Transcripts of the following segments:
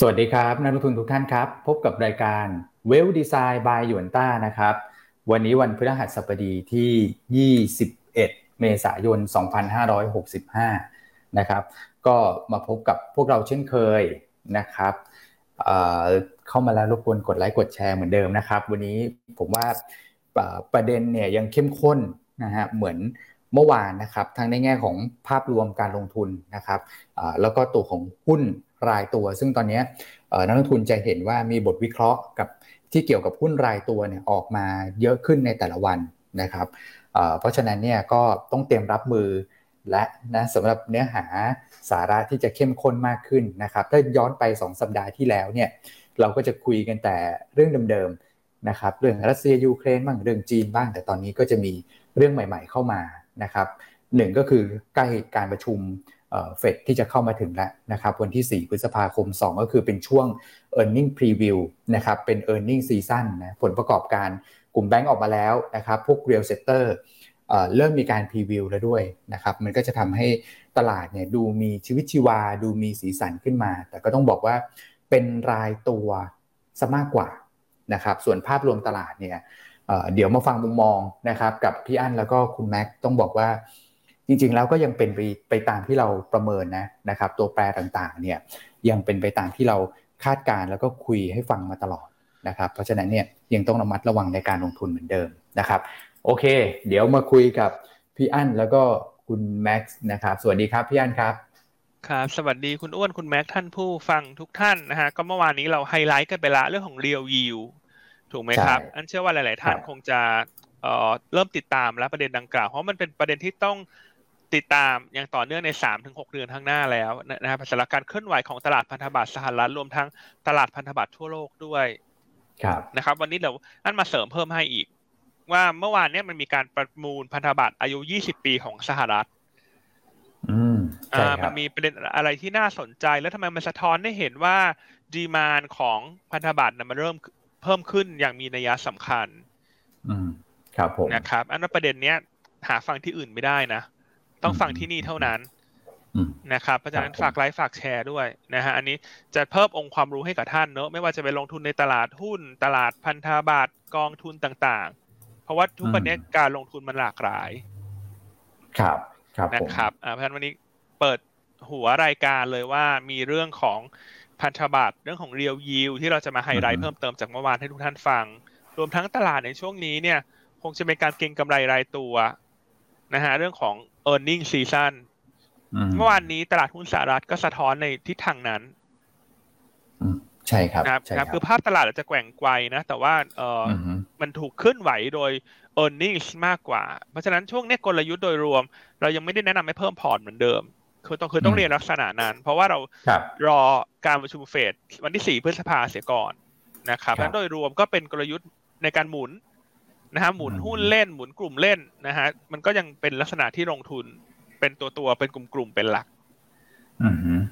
สวัสดีครับนักลงทุนทุกท่านครับ พบกับรายการเวลดีไซน์บายหยวนต้านะครับ วันนี้วันพฤหัสบดีที่ 21 เมษายน 2565 นะครับ ก็มาพบกับพวกเราเช่นเคยนะครับเข้ามาแล้วรบกวนกดไลค์กดแชร์เหมือนเดิมนะครับ วันนี้ผมว่าประเด็นเนี่ยยังเข้มข้นนะฮะเหมือนเมื่อวานนะครับทั้งในแง่ของภาพรวมการลงทุนนะครับแล้วก็ตัวของหุ้น รายตัว ซึ่งตอนนี้นักลงทุนจะเห็นว่ามีบทวิเคราะห์กับที่เกี่ยวกับหุ้นรายตัวเนี่ยออกมาเยอะขึ้นในแต่ละวันนะครับเพราะฉะนั้นเนี่ยก็ต้องเตรียมรับมือและนะสำหรับเนื้อหาสาระที่จะเข้มข้นมากขึ้นนะครับ ถ้าย้อนไป 2 สัปดาห์ที่แล้วเนี่ยเราก็จะคุยกันแต่เรื่องเดิมๆนะครับเรื่องรัสเซียยูเครนบ้างเรื่องจีนบ้าง แต่ตอนนี้ก็จะมีเรื่องใหม่ ๆ เข้ามานะครับหนึ่งก็คือใกล้การประชุม เฟดที่จะเข้ามาถึงแล้วนะครับวันที่ 4 พฤษภาคม 2 ก็คือเป็นช่วง e a r n i n g Preview นะครับเป็น e a r n i n g Season นะผลประกอบการกลุ่มแบงก์ออกมาแล้วนะครับพวก Real Sector เริ่มมีการพรีวิวแล้วด้วยนะครับมันก็จะทำให้ตลาดเนี่ยดูมีชีวิตชีวา ดูมีสีสันขึ้นมา แต่ก็ต้องบอกว่าเป็นรายตัวซะมากกว่านะครับส่วนภาพรวมตลาดเนี่ยเดี๋ยวมาฟังมุมมองนะครับกับพี่อั้นแล้วก็คุณแม็กต้องบอกว่า จริงๆแล้วก็ยังเป็นไปไปตามที่เราประเมินนะนะครับตัวแปรต่างๆเนี่ยยังเป็นไปตามที่เราคาดการแล้วก็คุยให้ฟังมาตลอดนะครับเพราะฉะนั้นเนี่ยยังต้องระมัดระวังในการลงทุนเหมือนเดิมนะครับโอเค เดี๋ยวมาคุยกับพี่อั้นแล้วก็คุณแม็กซ์นะครับสวัสดีครับพี่อั้นครับครับสวัสดีคุณอ้วนคุณแม็กท่านผู้ฟังทุกท่านนะฮะก็เมื่อวานนี้เราไฮไลท์กันไปละเรื่องของ real yield ถูกไหมครับ อันเชื่อว่าหลาย ๆ ท่านคงจะเอ่อเริ่มติดตามแล้วประเด็นดังกล่าวเพราะมันเป็นประเด็นที่ต้อง ติดตามอย่างต่อเนื่องใน3าถึงหเดือนข้างหน้าแล้วนะครับสำหรับการเคลื่อนไหวของตลาดพันธบัตรสหรัฐรวมทั้งตลาดพันธบัตรทั่วโลกด้วยครับนะครับ วันนี้เราอันมาเสริมเพิ่มให้อีก ว่าเมื่อวานเนี้ยมันมีการประมูลพันธบัตรอายุ 20 ปีของสหรัฐอืมอ่ามันมีประเด็นอะไรที่น่าสนใจ แล้วทำไมมันสะท้อนให้เห็นว่าดีมานของพันธบัตรนะมันเริ่มเพิ่มขึ้นอย่างมีนัยสำคัญ อืมครับผมนะครับ อันนั้นประเด็นเนี้ยหาฟังที่อื่นไม่ได้นะ ต้องฟังที่นี่เท่านั้นนะครับเพราะฉะนั้นฝากไลค์ฝากแชร์ด้วยนะฮะอันนี้จะเพิ่มองค์ความรู้ให้กับท่านเนอะไม่ว่าจะไปลงทุนในตลาดหุ้น ตลาดพันธบัตรกองทุนต่างๆ เพราะว่าทุกวันนี้การลงทุนมันหลากหลาย ครับครับนะครับเพราะฉะนั้นวันนี้เปิดหัวรายการเลยว่ามีเรื่องของพันธบัตรเรื่องของเรียลยิวที่เราจะมาไฮไลท์เพิ่มเติมจากเมื่อวานให้ทุกท่านฟัง รวมทั้งตลาดในช่วงนี้เนี่ย คงจะเป็นการเก็งกำไรรายตัวนะฮะเรื่องของ e a r n i n g season เมื่อวานนี้ตลาดหุ้นสหรัฐก็สะท้อนในทิศทางนั้นใช่ครับครับครับคือภาพตลาดอาจจะแกว่งไกวนะ แต่ว่าเออมันถูกขึ้นไหวโดย e a r n i n g มากกว่า เพราะฉะนั้นช่วงนี้กลยุทธ์โดยรวม เรายังไม่ได้แนะนำให้เพิ่มพอร์ตเหมือนเดิม คือต้องคือต้องเรียนลักษณะนั้น เพราะว่าเรารอการประชุมเฟดวันที่สี่พฤษภาเสียก่อนนะครับแล้วโดยรวมก็เป็นกลยุทธ์ในการหมุน นะฮะหมุนหุ้นเล่นหมุนกลุ่มเล่นนะฮะมันก็ยังเป็นลักษณะที่ลงทุนเป็นตัวตัวเป็นกลุ่มกลุ่มเป็นหลัก อืม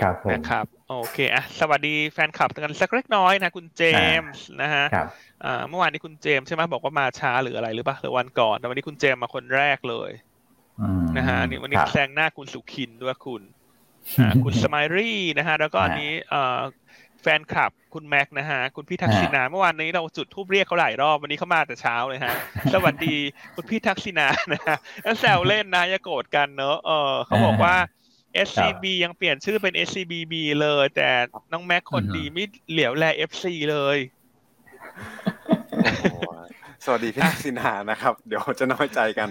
ครับผมนะครับโอเคอะสวัสดีแฟนคลับกันสักเล็กน้อยนะคุณเจมส์นะฮะอ่าเมื่อวานนี้คุณเจมส์ใช่ไหมบอกว่ามาช้าหรืออะไรหรือเปล่าหรือวันก่อนแต่วันนี้คุณเจมส์มาคนแรกเลยนะฮะนี่วันนี้แซงหน้าคุณสุขินด้วยคุณคุณสมายรี่นะฮะแล้วก็อันนี้เอ่อ แฟนคลับคุณแม็กนะฮะ คุณพี่ทักษิณาเมื่อวานนี้เราจุดทูบเรียกเขาหลายรอบวันนี้เขามาแต่เช้าเลยฮะ สวัสดีคุณพี่ทักษิณานะฮะแซวเล่นนะอย่าโกรธกันเนอะเออเขาบอกว่า SCB ยังเปลี่ยนชื่อเป็น SCBB เลย แต่น้องแม็กคนดีไม่เหลียวแล FC เลยสวัสดีพี่ทักษิณานะครับ เดี๋ยวจะน้อยใจกัน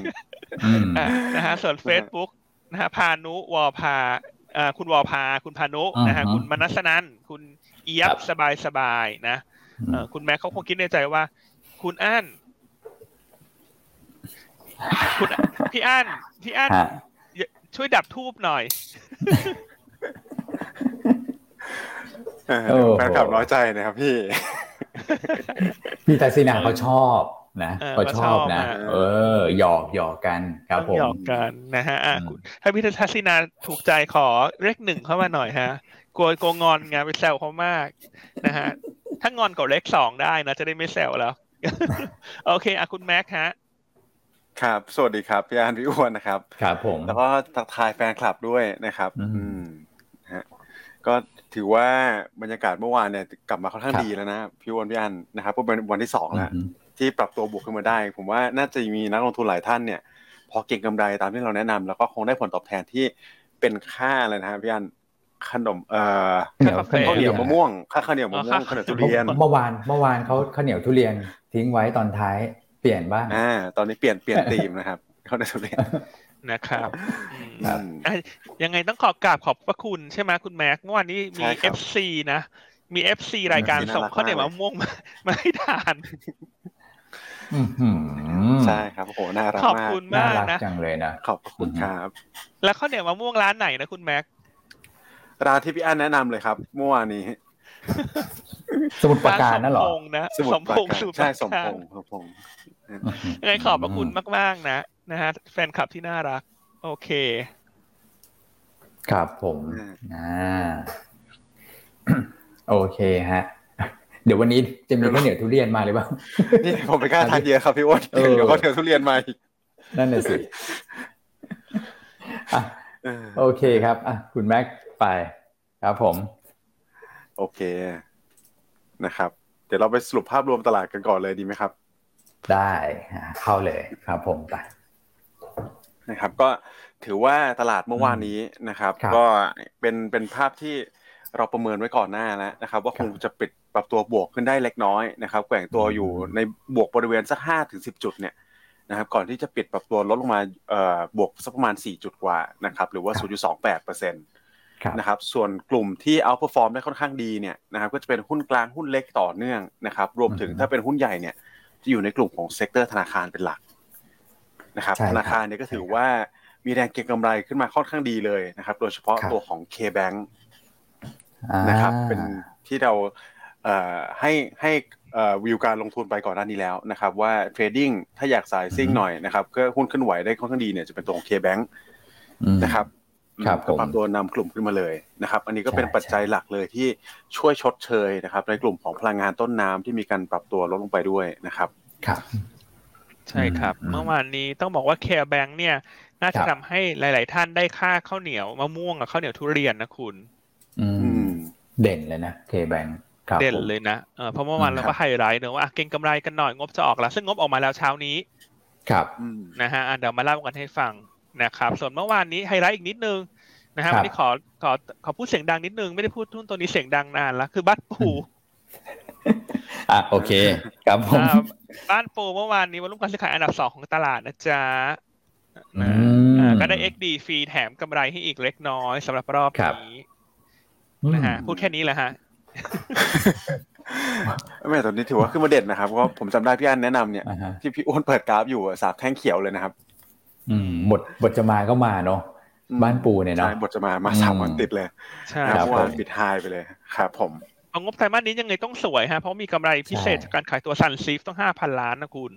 นะฮะส่วน Facebook นะฮะพานุวอพาคุณวอพา คุณพานุนะฮะคุณมนัสนันคุณ เอียบสบายสบายนะคุณแม็กเขาคงคิดในใจว่า คุณอั้นคุณพี่อั้นพี่อั้นช่วยดับทูบหน่อยแฟนคลับน้อยใจนะครับพี่ พี่ตาซีนาเขาชอบนะเขาชอบนะ เออ หยอกหยอกกันครับผมหยอกกันนะฮะถ้าพี่ทัศนาถูกใจขอเลขหนึ่งเข้ามาหน่อยฮะ กลัวกลัวงอนไงไปแซวเขามากนะฮะถ้างอนกับเลขสองได้นะจะได้ไม่แซวแล้ว โอเคอะคุณแม็กฮะครับ สวัสดีครับพี่อานพี่อ้วนนะครับ ครับผม แล้วก็ทักทายแฟนคลับด้วยนะครับ อืมฮะก็ถือว่าบรรยากาศเมื่อวานเนี่ยกลับมาค่อนข้างดีแล้วนะพี่วันพี่อันนะครับก็เป็นวันที่สองแล้วที่ปรับตัวบวกขึ้นมาได้ ผมว่าน่าจะมีนักลงทุนหลายท่านเนี่ย พอเก่งกำไรตามที่เราแนะนำแล้วก็คงได้ผลตอบแทนที่เป็นค่าอะไรนะฮะพี่อัน ขนมเอ่อข้าวเหนียวมะม่วงค่าข้าวเหนียวมะม่วงข้าวเหนียวทุเรียนเมื่อวานเมื่อวานเขาข้าวเหนียวทุเรียนทิ้งไว้ตอนท้ายเปลี่ยนบ้างอ่าตอนนี้เปลี่ยนเปลี่ยนธีมนะครับข้าวเหนียวทุเรียนนะครับยังไงต้องขอกราบขอบพระคุณใช่ไหมคุณแม็กเมื่อวานนี้มี FC นะมี FC รายการส่งข้าวเหนียวมะม่วงมาให้ทานใช่ครับโอ้โหน่ารักมากขอบคุณมากนะจังเลยนะขอบคุณครับ แล้วข้าวเหนียวมะม่วงร้านไหนนะคุณแม็ก ร้านที่พี่อันแนะนำเลยครับเมื่อวานนี้ สมุดประการนั่นหรอ สมุดประการใช่สมพงษ์สมพงษ์ยังไงขอบพระคุณมาก ๆ นะนะฮะแฟนคลับที่น่ารัก โอเค ครับผมอ่า โอเคฮะ เดี๋ยววันนี้จะมีข้าวเหนียวทุเรียนมาหรือเปล่า นี่ผมไปกล้าทานเยอะครับพี่อ้นเดี๋ยวข้าวเหนียวทุเรียนมานั่นน่ะสิโอเคครับอะคุณแม็ก ไปครับผม โอเคนะครับ เดี๋ยวเราไปสรุปภาพรวมตลาดกันก่อนเลยดีไหมครับ ได้เข้าเลยครับผมไปนะครับ ก็ถือว่าตลาดเมื่อวานนี้นะครับ ก็เป็นเป็นภาพที่เราประเมินไว้ก่อนหน้าแล้วนะครับ ว่าคงจะปิดปรับตัวบวกขึ้นได้เล็กน้อยนะครับแกว่งตัวอยู่ในบวกบริเวณสักห้าถึงสิบจุดเนี่ยนะครับก่อนที่จะปิดปรับตัวลดลงมาบวกสักประมาณ 4 จุดกว่านะครับหรือว่า 0.28เปอร์เซ็นต์ นะครับส่วนกลุ่มที่ outperform ได้ค่อนข้างดีเนี่ยนะครับก็จะเป็นหุ้นกลางหุ้นเล็กต่อเนื่องนะครับ รวมถึงถ้าเป็นหุ้นใหญ่เนี่ยจะอยู่ในกลุ่มของ sector ธนาคารเป็นหลักนะครับธนาคารเนี่ยก็ถือว่ามีแรงเก็งกำไรขึ้นมาค่อนข้างดีเลยนะครับ โดยเฉพาะตัวของ K-Bank นะครับเป็นที่เราให้ให้วิวการลงทุนไปก่อนหน้านี้แล้วนะครับ ว่า trading ถ้าอยากสายซิ่งหน่อยนะครับก็หุ้นเคลื่อนไหวได้ค่อนข้างดีเนี่ยจะเป็นตัวของ K-Bank นะครับครับ ก็ปรับตัวนำกลุ่มขึ้นมาเลยนะครับ อันนี้ก็เป็นปัจจัยหลักเลยที่ช่วยชดเชยนะครับ ในกลุ่มของพลังงานต้นน้ำที่มีการปรับตัวลดลงไปด้วยนะครับครับใช่ครับ เมื่อวานนี้ต้องบอกว่า K-Bank เนี่ย น่าจะทำให้หลาย ๆ ท่านได้ค่าข้าวเหนียวมะม่วงกับข้าวเหนียวทุเรียนนะคุณ อืม เด่นเลยนะ K-Bank เด่นเลยนะเออเพราะเมื่อวานเราก็ไฮไลท์เนอะว่าเก็งกำไรกันหน่อยงบจะออกแล้ว ซึ่งงบออกมาแล้วเช้านี้ ครับนะฮะเดี๋ยวมาเล่ากันให้ฟัง นะครับ ส่วนเมื่อวานนี้ไฮไลท์อีกนิดนึงนะฮะวันนี้ขอขอขอพูดเสียงดังนิดนึง ไม่ได้พูดหุ้นตัวนี้เสียงดังนานแล้วคือบ้านปูอะโอเค ครับผมบ้านปูเมื่อวานนี้วันรุ่งการซื้อขายอันดับสองของตลาดนะจ๊ะก็ได้ XD ฟรีแถมกำไรให้อีกเล็กน้อยสำหรับรอบนี้นะฮะพูดแค่นี้แหละฮะไม่ตอนนี้ถือว่าขึ้นมาเด่นนะครับเพราะผมจำได้พี่อันแนะนำเนี่ยที่พี่อ้วนเปิดกราฟอยู่สาบแท่งเขียวเลยนะครับ อืมบทบทจะมาก็มาเนาะบ้านปูเนี่ยเนาะบทจะมามาสามวันติดเลยใช่ครับวันปิดไฮไปเลยครับผมเอางบไตรมาสนี้ยังไงต้องสวยฮะเพราะมีกำไรพิเศษจากการขายตัวซันซีฟต้องห้าพันล้านนะคุณ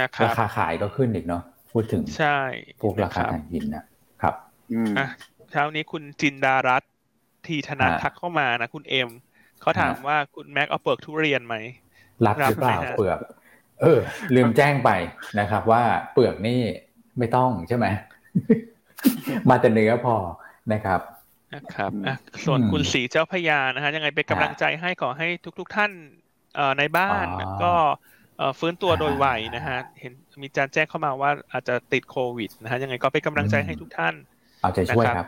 นะครับราคาขายก็ขึ้นอีกเนาะพูดถึงใช่พวกราคาถ่านหินนะครับอะเช้านี้คุณจินดารัตทีธนาทักเข้ามานะคุณเอ็มเขาถามว่าคุณแม็กเอาเปลือกทุเรียนไหมรับหรือเปล่าเปลือก เออ ลืมแจ้งไปนะครับ ว่าเปลือกนี่ไม่ต้องใช่ไหมมาแต่เนื้อพอนะครับนะครับส่วนคุณสีเจ้าพยานะฮะยังไงเป็นกำลังใจให้ขอให้ทุกๆท่านในบ้านก็ฟื้นตัวโดยไวนะฮะเห็นมีการแจ้งเข้ามาว่าอาจจะติดโควิดนะฮะยังไงก็เป็นกำลังใจให้ทุกท่านเอาใจช่วยครับ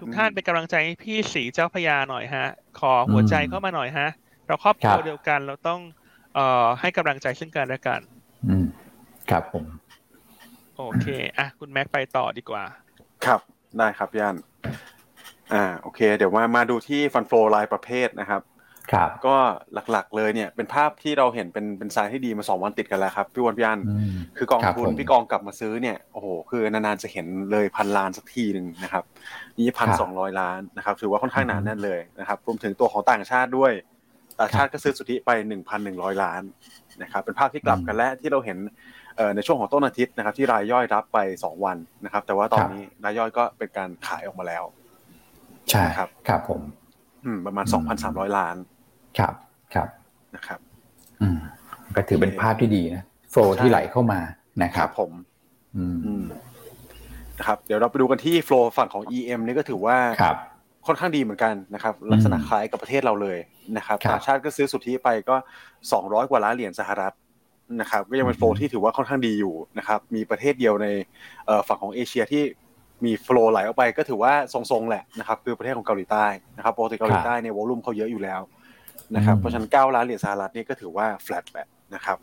ทุกท่านเป็นกำลังใจให้พี่สีเจ้าพยาหน่อยฮะ ขอหัวใจเข้ามาหน่อยฮะ เราครอบครัวเดียวกันเราต้องเอ่อให้กำลังใจซึ่งกันและกัน อืม ครับผม โอเค อะ คุณแม็กไปต่อดีกว่า ครับ ได้ครับย่าน อ่า โอเค เดี๋ยวมา มาดูที่ฟันโฟลายประเภทนะครับ ครับ ก็หลักๆ เลยเนี่ย เป็นภาพที่เราเห็นเป็น เป็นทรายที่ดีมาสองวันติดกันแล้วครับ พี่วันพี่อันคือกองทุนพี่กองกลับมาซื้อเนี่ย โอ้โห คือนานๆจะเห็นเลยพันล้านสักทีหนึ่งนะครับ นี่พันสองร้อยล้านนะครับ ถือว่าค่อนข้างหนาแน่นเลยนะครับ รวมถึงตัวของต่างชาติด้วย ต่างชาติก็ซื้อสุทธิไปหนึ่งพันหนึ่งร้อยล้านนะครับเป็นภาพที่กลับกันและที่เราเห็นในช่วงของต้นอาทิตย์นะครับที่รายย่อยรับไปสองวันนะครับ แต่ว่าตอนนี้รายย่อยก็เป็นการขายออกมาแล้ว ใช่ครับครับผมประมาณสองพันสามร้อยล้าน ครับครับนะครับอืมก็ถือเป็นภาพที่ดีนะโฟที่ไหลเข้ามานะครับผมอืมนะครับเดี๋ยวเราไปดูกันที่โฟล์ฝั่งของ EM นี่ก็ถือว่า ครับค่อนข้างดีเหมือนกันนะครับ ลักษณะคล้ายกับประเทศเราเลยนะครับต่างชาติก็ซื้อสุทธิไปก็ 200 กว่าล้านเหรียญสหรัฐนะครับ ก็ยังเป็น flow ที่ถือว่าค่อนข้างดีอยู่นะครับ มีประเทศเดียวในฝั่งของเอเชียที่มี flow ไหลออกไปก็ถือว่าทรงๆแหละนะครับ คือประเทศของเกาหลีใต้นะครับปกติเกาหลีใต้เนี่ย volume เขาเยอะอยู่แล้วนะครับเพราะฉะนั้น 9 ล้านเหรียญสหรัฐนี่ก็ถือว่าแฟลตแบบนะครับ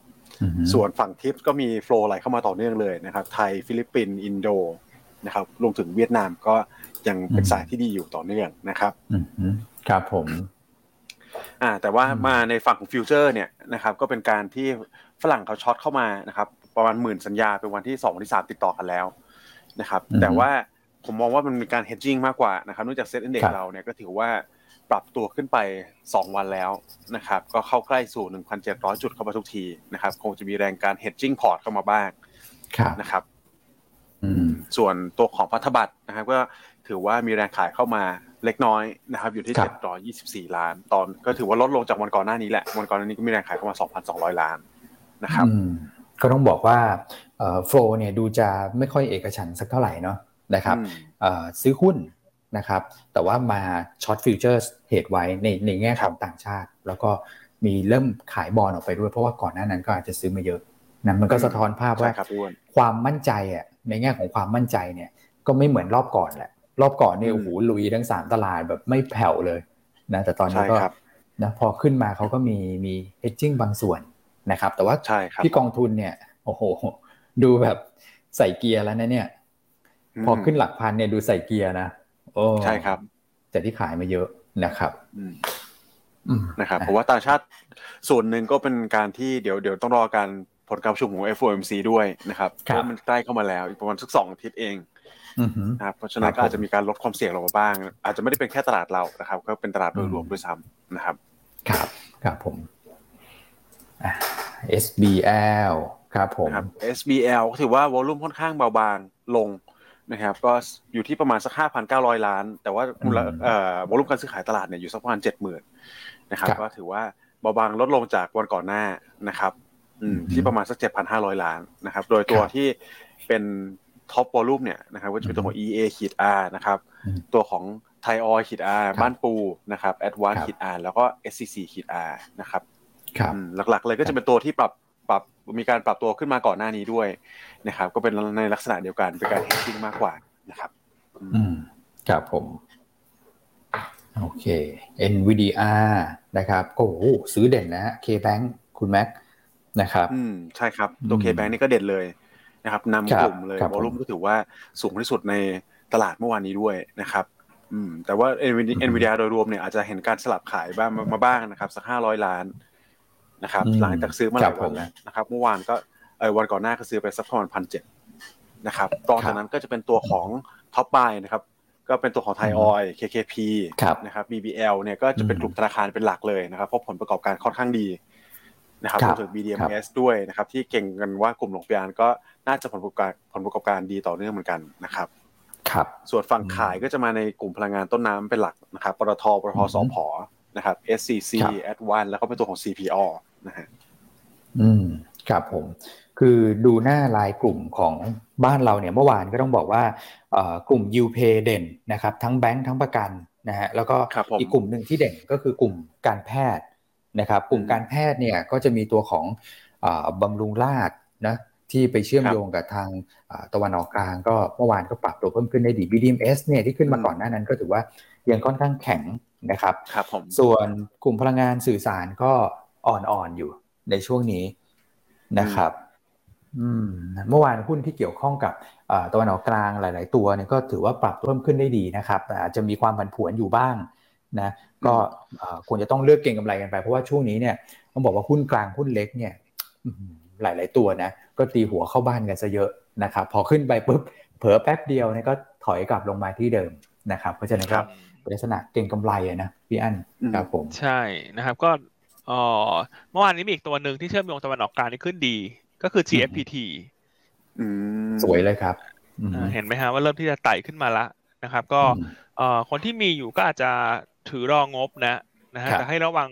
ส่วนฝั่งทิปก็มี flow ไหลเข้ามาต่อเนื่องเลยนะครับ ไทยฟิลิปปินส์อินโดนะครับรวมถึงเวียดนามก็ ยังเป็นสายที่ดีอยู่ต่อเนื่องนะครับครับผมอ่าแต่ว่ามาในฝั่งของฟิวเจอร์เนี่ยนะครับก็เป็นการที่ฝรั่งเขา short เข้ามานะครับประมาณหมื่นสัญญาเป็นวันที่สองวันที่สามติดต่อกันแล้วนะครับแต่ว่าผมมองว่ามันมีการ hedging มากกว่านะครับเนื่องจาก SET Index เราเนี่ยก็ถือว่าปรับตัวขึ้นไป 2 วันแล้วนะครับก็เข้าใกล้สู่ 1,700 จุดเข้ามาทุกทีนะครับคงจะมีแรงการ hedging port เข้ามาบ้างนะครับส่วนตัวของพันธบัตรนะครับก็ ถือว่ามีแรงขายเข้ามาเล็กน้อยนะครับ อยู่ที่724 ล้าน ตอนก็ถือว่าลดลงจากวันก่อนหน้านี้แหละ วันก่อนหน้านี้ก็มีแรงขายเข้ามา 2,200 ล้านนะครับก็ต้องบอกว่า flow เนี่ยดูจะไม่ค่อยเอกฉันท์สักเท่าไหร่เนาะนะครับซื้อหุ้นนะครับ แต่ว่ามา short futures hedge ไว้ในในแง่ของต่างชาติ แล้วก็มีเริ่มขายบอลออกไปด้วย เพราะว่าก่อนหน้านั้นก็อาจจะซื้อมาเยอะนะมันก็สะท้อนภาพว่าความมั่นใจอะในแง่ของความมั่นใจเนี่ยก็ไม่เหมือนรอบก่อนแหละ รอบก่อนนี่โอ้โหลุยทั้งสามตลาดแบบไม่แผ่วเลยนะแต่ตอนนี้ก็นะพอขึ้นมาเขาก็มีมีเฮดจิ้งบางส่วนนะครับ แต่ว่าที่กองทุนเนี่ยโอ้โห ดูแบบใส่เกียร์แล้วนะเนี่ย พอขึ้นหลักพันเนี่ยดูใส่เกียร์นะโอ้ใช่ครับ แต่ที่ขายมาเยอะนะครับนะครับเพราะว่าต่างชาติส่วนหนึ่งก็เป็นการที่เดี๋ยวเดี๋ยวต้องรอการผลการประชุมของ FOMC ด้วยนะครับเพราะมันใกล้เข้ามาแล้วอีกประมาณสักสองอาทิตย์เอง นะครับเพราะฉะนั้นก็อาจจะมีการลดความเสี่ยงลงมาบ้าง อาจจะไม่ได้เป็นแค่ตลาดเรานะครับ ก็เป็นตลาดโดยรวมด้วยซ้ำนะครับ ครับครับผม SBL ครับผม SBL ถือว่าวอลุ่มค่อนข้างเบาบางลงนะครับ ก็อยู่ที่ประมาณสักห้าพันเก้าร้อยล้าน แต่ว่าเอ่อ volume การซื้อขายตลาดเนี่ยอยู่สักประมาณเจ็ดหมื่นนะครับ ก็ถือว่าเบาบางลดลงจากวันก่อนหน้านะครับที่ประมาณสักเจ็ดพันห้าร้อยล้านนะครับ โดยตัวที่เป็น top volume เนี่ยนะครับก็จะเป็นตัวของ EA ขีด R นะครับ ตัวของไทยออยขีด R บ้านปูนะครับ ADVANC ขีด R แล้วก็ SCC ขีด R นะครับหลักๆเลยก็จะเป็นตัวที่ปรับปรับมีการปรับตัวขึ้นมาก่อนหน้านี้ด้วยนะครับ ก็เป็นในลักษณะเดียวกันเป็นการ hedging มากกว่านะครับ อืมครับผมโอเค NVDR นะครับก็โอ้ซื้อเด่นนะฮะ KBank คุณแม็กนะครับ อืมใช่ครับ ตัว KBank นี่ก็เด่นเลย นะครับนำกลุ่มเลยวอลุ่มก็ถือว่าสูงที่สุดในตลาดเมื่อวานนี้ด้วยนะครับอืมแต่ว่า NVIDIA โดยรวมเนี่ยอาจจะเห็นการสลับขายบ้างมาบ้างนะครับ สักห้าร้อยล้านนะครับ หลังจากซื้อมาหลายวันแล้วนะครับเมื่อวานก็เออวันก่อนหน้าก็ซื้อไปสักประมาณพันเจ็ดนะครับตอนจากนั้นก็จะเป็นตัวของท็อปบายนะครับก็เป็นตัวของไทยออย KKP นะครับ BBL เนี่ยก็จะเป็นกลุ่มธนาคารเป็นหลักเลยนะครับเพราะผลประกอบการค่อนข้างดีนะครับรวมถึง BDMs ด้วยนะครับ ที่เก่งกันว่ากลุ่มหลงพยานก็ น่าจะผลประกอบการผลประกอบการดีต่อเนื่องเหมือนกันนะครับครับส่วนฝั่งขายก็จะมาในกลุ่มพลังงานต้นน้ำเป็นหลักนะครับปตทปตทสพนะครับ SCC a d v a n แล้วก็เป็นตัวของ CPO นะฮะอืมครับผมคือดูหน้าลายกลุ่มของบ้านเราเนี่ยเมื่อวานก็ต้องบอกว่ากลุ่ม u p a y เด่นนะครับทั้งแบงค์ทั้งประกันนะฮะแล้วก็อีกกลุ่มหนึ่งที่เด่นก็คือกลุ่มการแพทย์นะครับกลุ่มการแพทย์เนี่ยก็จะมีตัวของบำรุงราชนะ ที่ไปเชื่อมโยงกับทางตะวันออกกลาง ก็เมื่อวานก็ปรับตัวเพิ่มขึ้นได้ดี BDMs เนี่ยที่ขึ้นมาก่อนหน้านั้นก็ถือว่ายังค่อนข้างแข็งนะครับครับผมส่วนกลุ่มพลังงานสื่อสารก็อ่อนๆอยู่ในช่วงนี้นะครับเมื่อวานหุ้นที่เกี่ยวข้องกับตะวันออกกลางหลาย ๆ ตัวเนี่ยก็ถือว่าปรับเพิ่มขึ้นได้ดีนะครับแต่อาจจะมีความผันผวนอยู่บ้างนะก็ควรจะต้องเลือกเก็งกำไรกันไปเพราะว่าช่วงนี้เนี่ยต้องบอกว่าหุ้นกลางหุ้นเล็กเนี่ย หลาย ๆ ตัวนะก็ตีหัวเข้าบ้านกันซะเยอะนะครับพอขึ้นไปปุ๊บเผลอแป๊บเดียวเนี่ยก็ถอยกลับลงมาที่เดิมนะครับเพราะฉะนั้นก็ลักษณะเก่งกำไรนะพี่อั้นครับผมใช่นะครับก็อ๋อเมื่อวานนี้มีอีกตัวหนึ่งที่เชื่อมโยงตะวันออกกลางนี่ขึ้นดี ก็คือ GFPT สวยเลยครับเห็นไหมฮะว่าเริ่มที่จะไต่ขึ้นมาละนะครับ ก็คนที่มีอยู่ก็อาจจะถือรองงบนะนะฮะจะให้ระวัง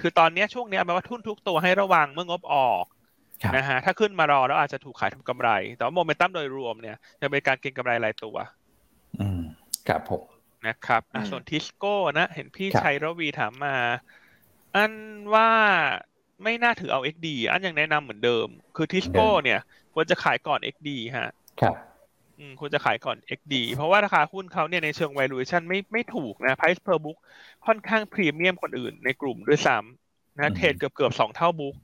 คือตอนนี้ช่วงนี้แปลว่าทุนทุกตัวให้ระวังเมื่องบออก นะฮะถ้าขึ้นมารอแล้วอาจจะถูกขายทำกำไร แต่ว่าโมเมนตัมโดยรวมเนี่ยจะเป็นการเก็งกำไรรายตัวอืมครับผมนะครับส่วนทิสโก้นะเห็นพี่ชัยรวีถามมา อันว่าไม่น่าถือเอา XD อันยังแนะนำเหมือนเดิม คือทิสโก้เนี่ยควรจะขายก่อน XD ฮะ ครับอืมควรจะขายก่อน XD เพราะว่าราคาหุ้นเขาเนี่ยในเชิง valuation ไม่ไม่ถูกนะ price per book ค่อนข้างพรีเมียมคนอื่นในกลุ่มด้วยซ้ำนะเทรดเกือบเกือบสองเท่าบุ๊ก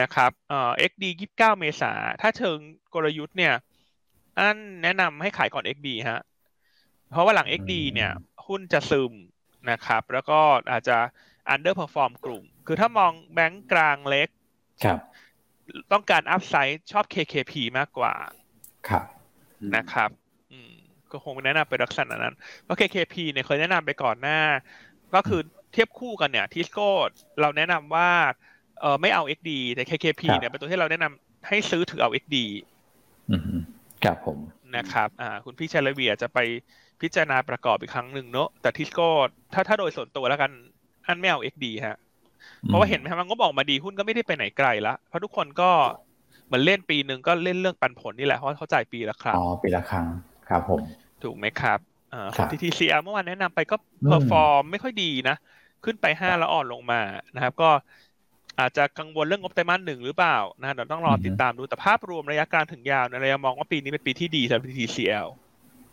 นะครับเอ่อ XD ยี่สิบเก้าเมษาถ้าเชิงกลยุทธ์เนี่ยอันแนะนำให้ขายก่อน XD ฮะ เพราะว่าหลัง XD เนี่ยหุ้นจะซึมนะครับ แล้วก็อาจจะ underperform กลุ่ม คือถ้ามองแบงก์กลางเล็กครับต้องการอัพไซด์ชอบ KKP มากกว่า ครับนะครับ อืมก็คงแนะนำเป็นลักษณะนั้น เพราะ KKP เนี่ยเคยแนะนำไปก่อนหน้า ก็คือเทียบคู่กันเนี่ยทิสโก้เราแนะนำว่า เออไม่เอา XD แต่ KKP เนี่ยเป็นตัวที่เราแนะนำให้ซื้อถือเอา XD อืมครับผมนะครับอ่าคุณพี่ชาลเวียจะไปพิจารณาประกอบอีกครั้งหนึ่งเนอะแต่ทิสโก้ถ้าถ้าโดยส่วนตัวแล้วกัน อันไม่เอา XD ฮะ เพราะว่าเห็นไหมครับมันก็บอกมาดีหุ้นก็ไม่ได้ไปไหนไกลละเพราะทุกคนก็เหมือนเล่นปีหนึ่งก็เล่นเรื่องปันผลนี่แหละเพราะเขาจ่ายปีละครั้งอ๋อปีละครั้งครับผม ถูกไหมครับอ่าครัอบง TTCL เมื่อวานแนะนำไปก็ perform ไม่ค่อยดีนะ ขึ้นไปห้าแล้วอ่อนลงมานะครับ ก็ อาจจะกังวลเรื่องงบไตรมาสหนึ่งหรือเปล่านะเดี๋ยวต้องรอติดตามดูแต่ภาพรวมระยะกลางถึงยาวในระยะมองว่าปีนี้เป็นปีที่ดีสำหรับ TTCL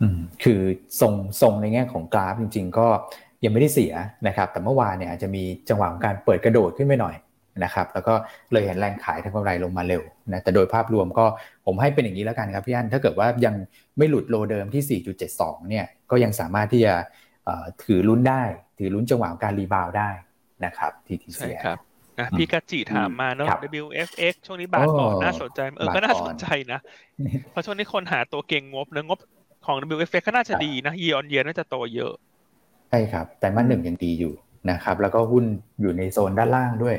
อืมคือทรงทรงในแง่ของกราฟจริง ๆ ก็ยังไม่ได้เสียนะครับ แต่เมื่อวานเนี่ยอาจจะมีจังหวะของการเปิดกระโดดขึ้นไปหน่อยนะครับ แล้วก็เลยเห็นแรงขายทำกำไรลงมาเร็วนะ แต่โดยภาพรวมก็ผมให้เป็นอย่างนี้แล้วกันครับพี่อันถ้าเกิดว่ายังไม่หลุดโลเดิมที่ 4.72 เนี่ย ก็ยังสามารถที่จะถือลุ้นได้ ถือลุ้นจังหวะของการรีบาวได้นะครับ TTC ใช่ครับ นะพี่กาจิถามมาเนาะครับ WFX ช่วงนี้บาทก่อนน่าสนใจเออก็น่าสนใจนะ เพราะช่วงนี้คนหาตัวเก่งงบนะงบของ WFX ก็น่าจะดีนะ year on year น่าจะโตเยอะใช่ครับ แต่มาหนึ่งยังดีอยู่นะครับ แล้วก็หุ้นอยู่ในโซนด้านล่างด้วย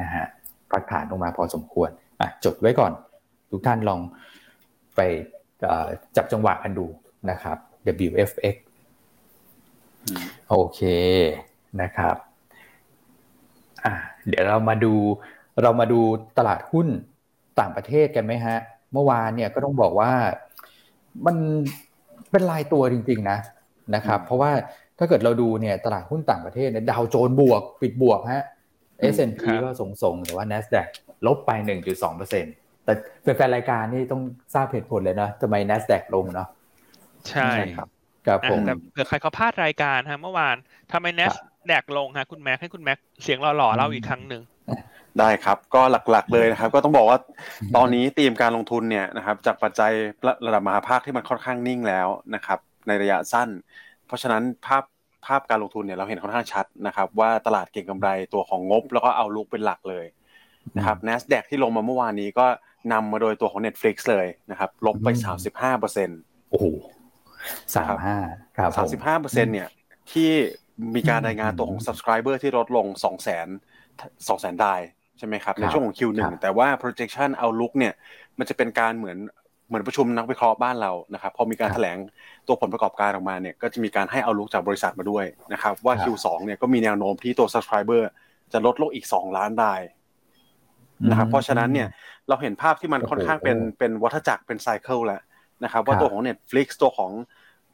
นะฮะพักฐานลงมาพอสมควรอะจดไว้ก่อน ทุกท่านลองไปจับจังหวะกันดูนะครับ WFX โอเคนะครับ อะ เดี๋ยวเรามาดูเรามาดูตลาดหุ้นต่างประเทศกันไหมฮะ เมื่อวานเนี่ยก็ต้องบอกว่ามันเป็นลายตัวจริง ๆ นะนะครับ เพราะว่าถ้าเกิดเราดูเนี่ยตลาดหุ้นต่างประเทศเนี่ยดาวโจนบวกปิดบวกฮะ S&P ก็ส่งๆ แต่ว่า NASDAQ ลบไป 1.2%แต่แฟนรายการนี่ต้องทราบเหตุผลเลยนะทำไม NASDAQ ลงเนาะใช่ครับครับผมแต่เผื่อใครเขาพลาดรายการฮะเมื่อวานทำไม NASDAQ ลงฮะคุณแม็กให้คุณแม็กเสียงหล่อๆเล่าอีกครั้งหนึ่งได้ครับก็หลักๆเลยนะครับ ก็ต้องบอกว่าตอนนี้ธีมการลงทุนเนี่ยนะครับจากปัจจัยระดับมหาภาคที่มันค่อนข้างนิ่งแล้วนะครับ ในระยะสั้น เพราะฉะนั้นภาพภาพการลงทุนเนี่ยเราเห็นค่อนข้างชัดนะครับ ว่าตลาดเก็งกำไรตัวของงบ แล้วก็เอาลุกเป็นหลักเลยนะครับ NASDAQ ที่ลงมาเมื่อวานนี้ก็นำมาโดยตัวของ Netflix เลยนะครับลบไป 35เปอร์เซ็นต์โอ้โหสามห้าครับสามสิบห้าเปอร์เซ็นต์เนี่ยที่ มีการรายงานตัวของ subscriber ที่ลดลง 2 0 0 0 0 0 2 0 0 0 0ได้ใช่ไหมครับ ในช่วงของ Q1 แต่ว่า projection outlook เนี่ย มันจะเป็นการเหมือนเหมือนประชุมนักวิเคราะห์บ้านเรานะครับ พอมีการแถลงตัวผลประกอบการออกมาเนี่ย ก็จะมีการให้เอาลุกจากบริษัทมาด้วยนะครับ ว่า Q2 เนี่ยก็มีแนวโน้มที่ตัว subscriber จะลดลงอีก 2 ล้านรายนะครับ เพราะฉะนั้นเนี่ยเราเห็นภาพที่มันค่อนข้างเป็นเป็นวัฏจักรเป็นไซเคิลแล้วนะครับ ว่าตัวของ Netflix ตัวของ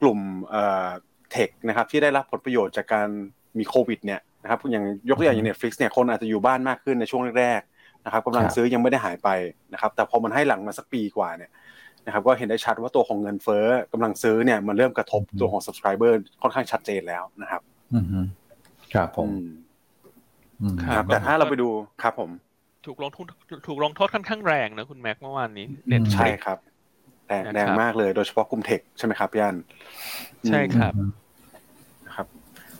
กลุ่ม เอ่อเทคนะครับที่ได้รับผลประโยชน์จากการมีโควิดเนี่ยนะครับอย่างยกตัวอย่างอย่าง Netflix เนี่ยคนอาจจะอยู่บ้านมากขึ้นในช่วงแรกๆนะครับกำลังซื้อยังไม่ได้หายไปนะครับแต่พอมันให้หลังมาสักปีกว่าเนี่ยนะครับก็เห็นได้ชัดว่าตัวของเงินเฟ้อกำลังซื้อเนี่ยมันเริ่มกระทบตัวของ subscriber ค่อนข้างชัดเจนแล้วนะครับอืมครับผมครับแต่ถ้าเราไปดูครับผม ถูกลงทุนถูกลงโทษค่อนข้างแรงนะคุณแม็กเมื่อวานนี้เน็ตใช่ครับแรงแรงมากเลยโดยเฉพาะกลุ่มเทคใช่ไหมครับพี่อันใช่ครับนะครับ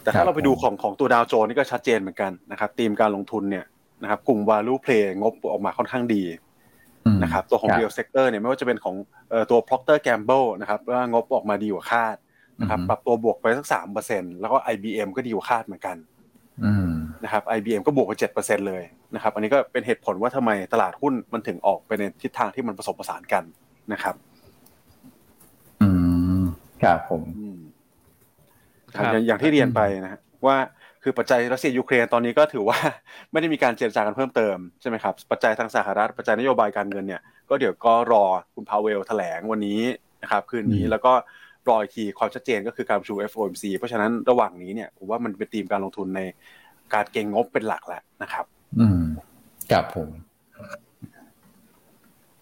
แต่ถ้าเราไปดูของของตัวดาวโจนนี่ก็ชัดเจนเหมือนกันนะครับธีมการลงทุนเนี่ยนะครับกลุ่ม value play งบออกมาค่อนข้างดีนะครับตัวของ real sector เนี่ยไม่ว่าจะเป็นของตัว Procter Gamble นะครับว่างบออกมาดีกว่าคาดนะครับปรับตัวบวกไปสักสามเปอร์เซ็นแล้วก็ IBM ก็ดีกว่าคาดเหมือนกันนะครับ IBM ก็บวกไปเจ็ดเปอร์เซ็นเลยนะครับอันนี้ก็เป็นเหตุผลว่าทำไมตลาดหุ้นมันถึงออกไปในทิศทางที่มันผสมผสานกันนะครับ อืมครับผม อย่างที่เรียนไปนะว่าคือปัจจัยรัสเซียยูเครนตอนนี้ก็ถือว่าไม่ได้มีการเจรจากันเพิ่มเติมใช่ไหมครับปัจจัยทางสหรัฐปัจจัยนโยบายการเงินเนี่ยก็เดี๋ยวก็รอคุณพาวเวลแถลงวันนี้นะครับคืนนี้แล้วก็รออีกทีความชัดเจนก็คือการประชุม FOMC เพราะฉะนั้นระหว่างนี้เนี่ยผมว่ามันเป็นธีมการลงทุนในการเก็งงบเป็นหลักแหละนะครับ อืมกับผม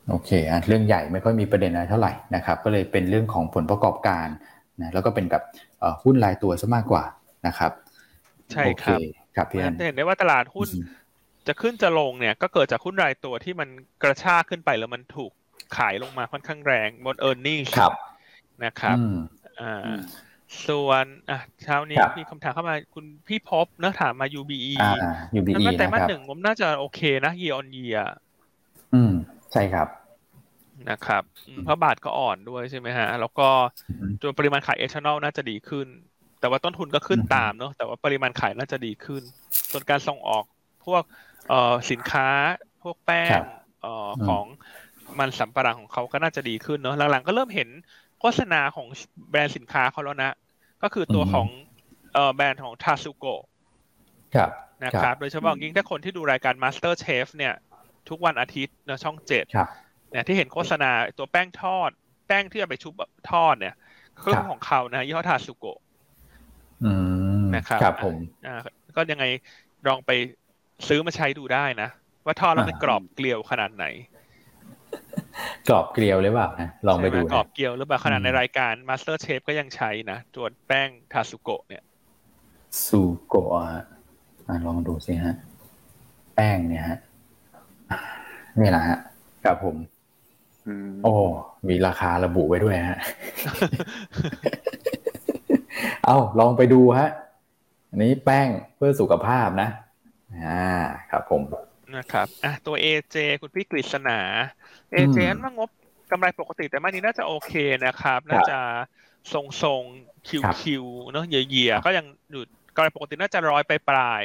โอเคอะเรื่องใหญ่ไม่ค่อยมีประเด็นอะไรเท่าไหร่นะครับ ก็เลยเป็นเรื่องของผลประกอบการ นะแล้วก็เป็นกับหุ้นรายตัวซะมากกว่านะครับใช่ครับครับพี่อันเห็นได้ว่าตลาดหุ้นจะขึ้นจะลงเนี่ยก็เกิดจากหุ้นรายตัวที่มันกระชากขึ้นไปแล้วมันถูกขายลงมาค่อนข้างแรงบนเออร์เน็งนะครับอ่าส่วนอะเช้านี้มีคำถามเข้ามาคุณพี่พบเนื้อถามมา UBE อ่า UBE แต่มาหนึ่งผมน่าจะโอเคนะ year on year อืมใช่ครับ นะครับเพราะบาทก็อ่อนด้วยใช่ไหมฮะ แล้วก็ตัวปริมาณขายเอทานอลน่าจะดีขึ้น แต่ว่าต้นทุนก็ขึ้นตามเนาะแต่ว่าปริมาณขายน่าจะดีขึ้น ส่วนการส่งออกพวกเอ่อสินค้าพวกแป้งเอ่อของมันสำปะหลังของเขาก็น่าจะดีขึ้นเนาะหลังๆก็เริ่มเห็นโฆษณาของแบรนด์สินค้าเขาแล้วนะ ก็คือตัวของเอ่อแบรนด์ของทาซุโกะนะครับ โดยเฉพาะยิ่งถ้าคนที่ดูรายการ Master Chef เนี่ย ทุกวันอาทิตย์นะช่องเจ็ด เนี่ยที่เห็นโฆษณาตัวแป้งทอด แป้งที่เอาไปชุบทอดเนี่ยเครื่องของเขานะยี่ห้อทาซุโกะนะครับครับผมอ่าก็ยังไงลองไปซื้อมาใช้ดูได้นะ ว่าทอดแล้วมันกรอบเกลียวขนาดไหน กรอบเกลียวหรือเปล่านะลองไปดูกรอบเกลียวหรือเปล่าขนาดในรายการ Master Chef ก็ยังใช้นะตัวแป้งทาสุโกะเนี่ยสุโกะอะลองดูสิฮะ แป้งเนี่ยฮะนี่แหละฮะครับผม โอ้มีราคาระบุไว้ด้วยฮะ เอาลองไปดูฮะ อันนี้แป้งเพื่อสุขภาพนะ อ่า ครับผม นะครับ อะ ตัว AJ คุณพี่กฤษณา AJ นั้นว่างบกำไรปกติแต่มานี้น่าจะโอเคนะครับ น่าจะทรงทรงQoQ เนาะ YoY ก็ยังอยู่กำไรปกติน่าจะร้อยไปปลาย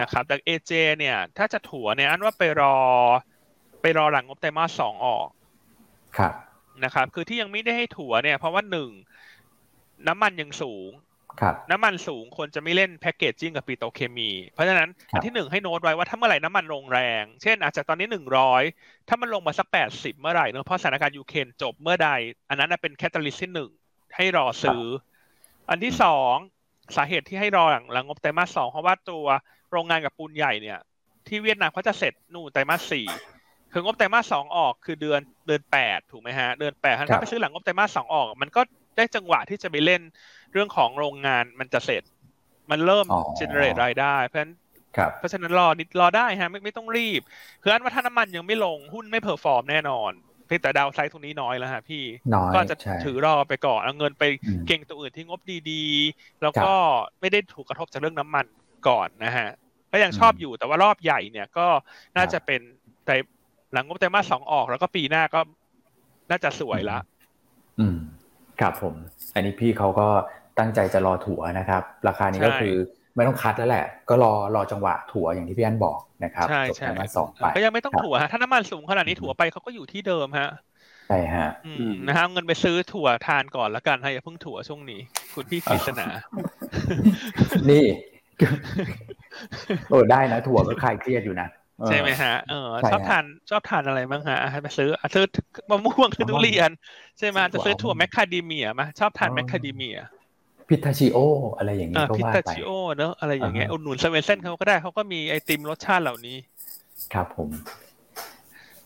นะครับ แต่ AJ เนี่ย ถ้าจะถัวเนี่ยอันว่าไปรอ ไปรอหลังงบไตรมาสสองออก ครับนะครับคือที่ยังไม่ได้ให้ถัวเนี่ยเพราะว่าหนึ่งน้ำมันยังสูงน้ำมันสูงคนจะไม่เล่น packaging กับปิโตรเคมี เพราะฉะนั้นอันที่หนึ่งให้โน้ตไว้ว่าถ้าเมื่อไหร่น้ำมันลงแรง เช่นอาจจะตอนนี้หนึ่งร้อยถ้ามันลงมาสักแปดสิบเมื่อไหร่เนอะเพราะสถานการณ์ยูเครนจบเมื่อใด อันนั้นเป็นแคตตาลิสที่หนึ่งให้รอซื้อ อันที่สองสาเหตุที่ให้รอหลังหลังงบไตรมาสสองเพราะว่าตัวโรงงานกับปูนใหญ่เนี่ย ที่เวียดนามเขาจะเสร็จนู่นไตรมาสสี่ คืองบไตรมาสสองออกคือเดือนเดือนแปดถูกไหมฮะ เดือนแปดถ้าไปซื้อหลังงบไตรมาสสองออก มันก็ได้จังหวะที่จะไปเล่นเรื่องของโรงงานมันจะเสร็จ มันเริ่มเจเนเรตรายได้ เพราะฉะนั้นเพราะฉะนั้นรอนิดรอได้ฮะไม่ไม่ต้องรีบ คืออันว่าถ้าน้ำมันยังไม่ลงหุ้นไม่ perform แน่นอนเพียงแต่ downside ตรงนี้น้อยแล้วฮะพี่ก็จะถือรอไปก่อนเอาเงินไปเก็งตัวอื่นที่งบดีๆ แล้วก็ไม่ได้ถูกกระทบจากเรื่องน้ำมันก่อนนะฮะก็ยังชอบอยู่แต่ว่ารอบใหญ่เนี่ยก็น่าจะเป็นแต่ หลังงบไตรมาสสองออกแล้วก็ปีหน้าก็น่าจะสวยละ อืมครับผม อันนี้พี่เขาก็ตั้งใจจะรอถัวนะครับ ราคานี้ก็คือไม่ต้องคัดแล้วแหละ ก็รอรอจังหวะถั่วอย่างที่พี่อันบอกนะครับใช่ใช่มาสองไปก็ยังไม่ต้องถั่วฮะถ้าน้ำมันสูงขนาดนี้ถั่วไปเขาก็อยู่ที่เดิมฮะใช่ฮะนะฮะเงินไปซื้อถั่วทานก่อนแล้วกันฮะอย่าเพิ่งถั่วช่วงนี้ คุณพี่กฤษณานี่โอ้ได้นะถั่วก็คลายเครียดอยู่นะ ใช่ไหมฮะเออชอบทานชอบทานอะไรบ้างฮะให้ไปซื้อซื้อมะม่วงคือทุเรียน ใช่ไหมจะซื้อถั่วแมคคาเดเมียมาชอบทานแมคคาเดเมียpistachio อะไรอย่างนี้ก็ว่าไป pistachio เนอะอะไรอย่างเงี้ยอุดหนุน Swensen's เขาก็ได้เขาก็มีไอติมรสชาติเหล่านี้ ครับผม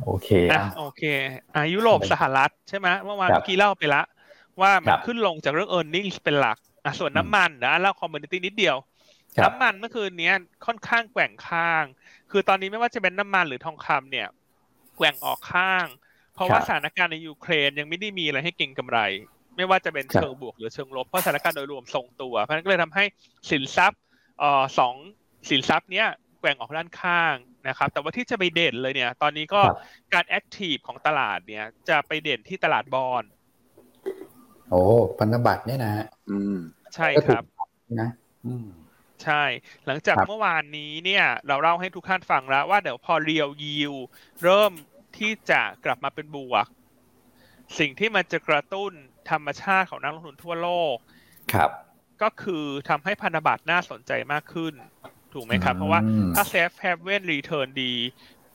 โอเคอะโอเคอะยุโรปสหรัฐใช่ไหมเมื่อวานเมื่อกี้เล่าไปละ ว่ามันขึ้นลงจากเรื่อง earning เป็นหลักอะส่วนน้ำมันนะแล้ว commodity นิดเดียว น้ำมันเมื่อคืนนี้ค่อนข้างแกว่งข้าง คือตอนนี้ไม่ว่าจะเป็นน้ำมันหรือทองคำเนี่ยแกว่งออกข้าง เพราะว่าสถานการณ์ในยูเครนยังไม่ได้มีอะไรให้เก็งกำไร ไม่ว่าจะเป็นเชิงบวกหรือเชิงลบเพราะสถานการณ์โดยรวมทรงตัวเพราะนั้นก็เลยทำให้สินทรัพย์เอ่อสองสินทรัพย์เนี้ยแกว่งออกด้านข้างนะครับ แต่ว่าที่จะไปเด่นเลยเนี่ย ตอนนี้ก็การแอคทีฟของตลาดเนี่ย จะไปเด่นที่ตลาดบอลโอ้พันธบัตรเนี่ยนะอืมใช่ครับนะ อืม ใช่ หลังจากเมื่อวานนี้เนี่ย เราเล่าให้ทุกท่านฟังแล้วว่าเดี๋ยวพอเรียวยิวเริ่มที่จะกลับมาเป็นบวก สิ่งที่มันจะกระตุ้นธรรมชาติของนักลงทุนทั่วโลก ครับ ก็คือทำให้พันธบัตรน่าสนใจมากขึ้น ถูกไหมครับ เพราะว่าถ้า safe haven return ดี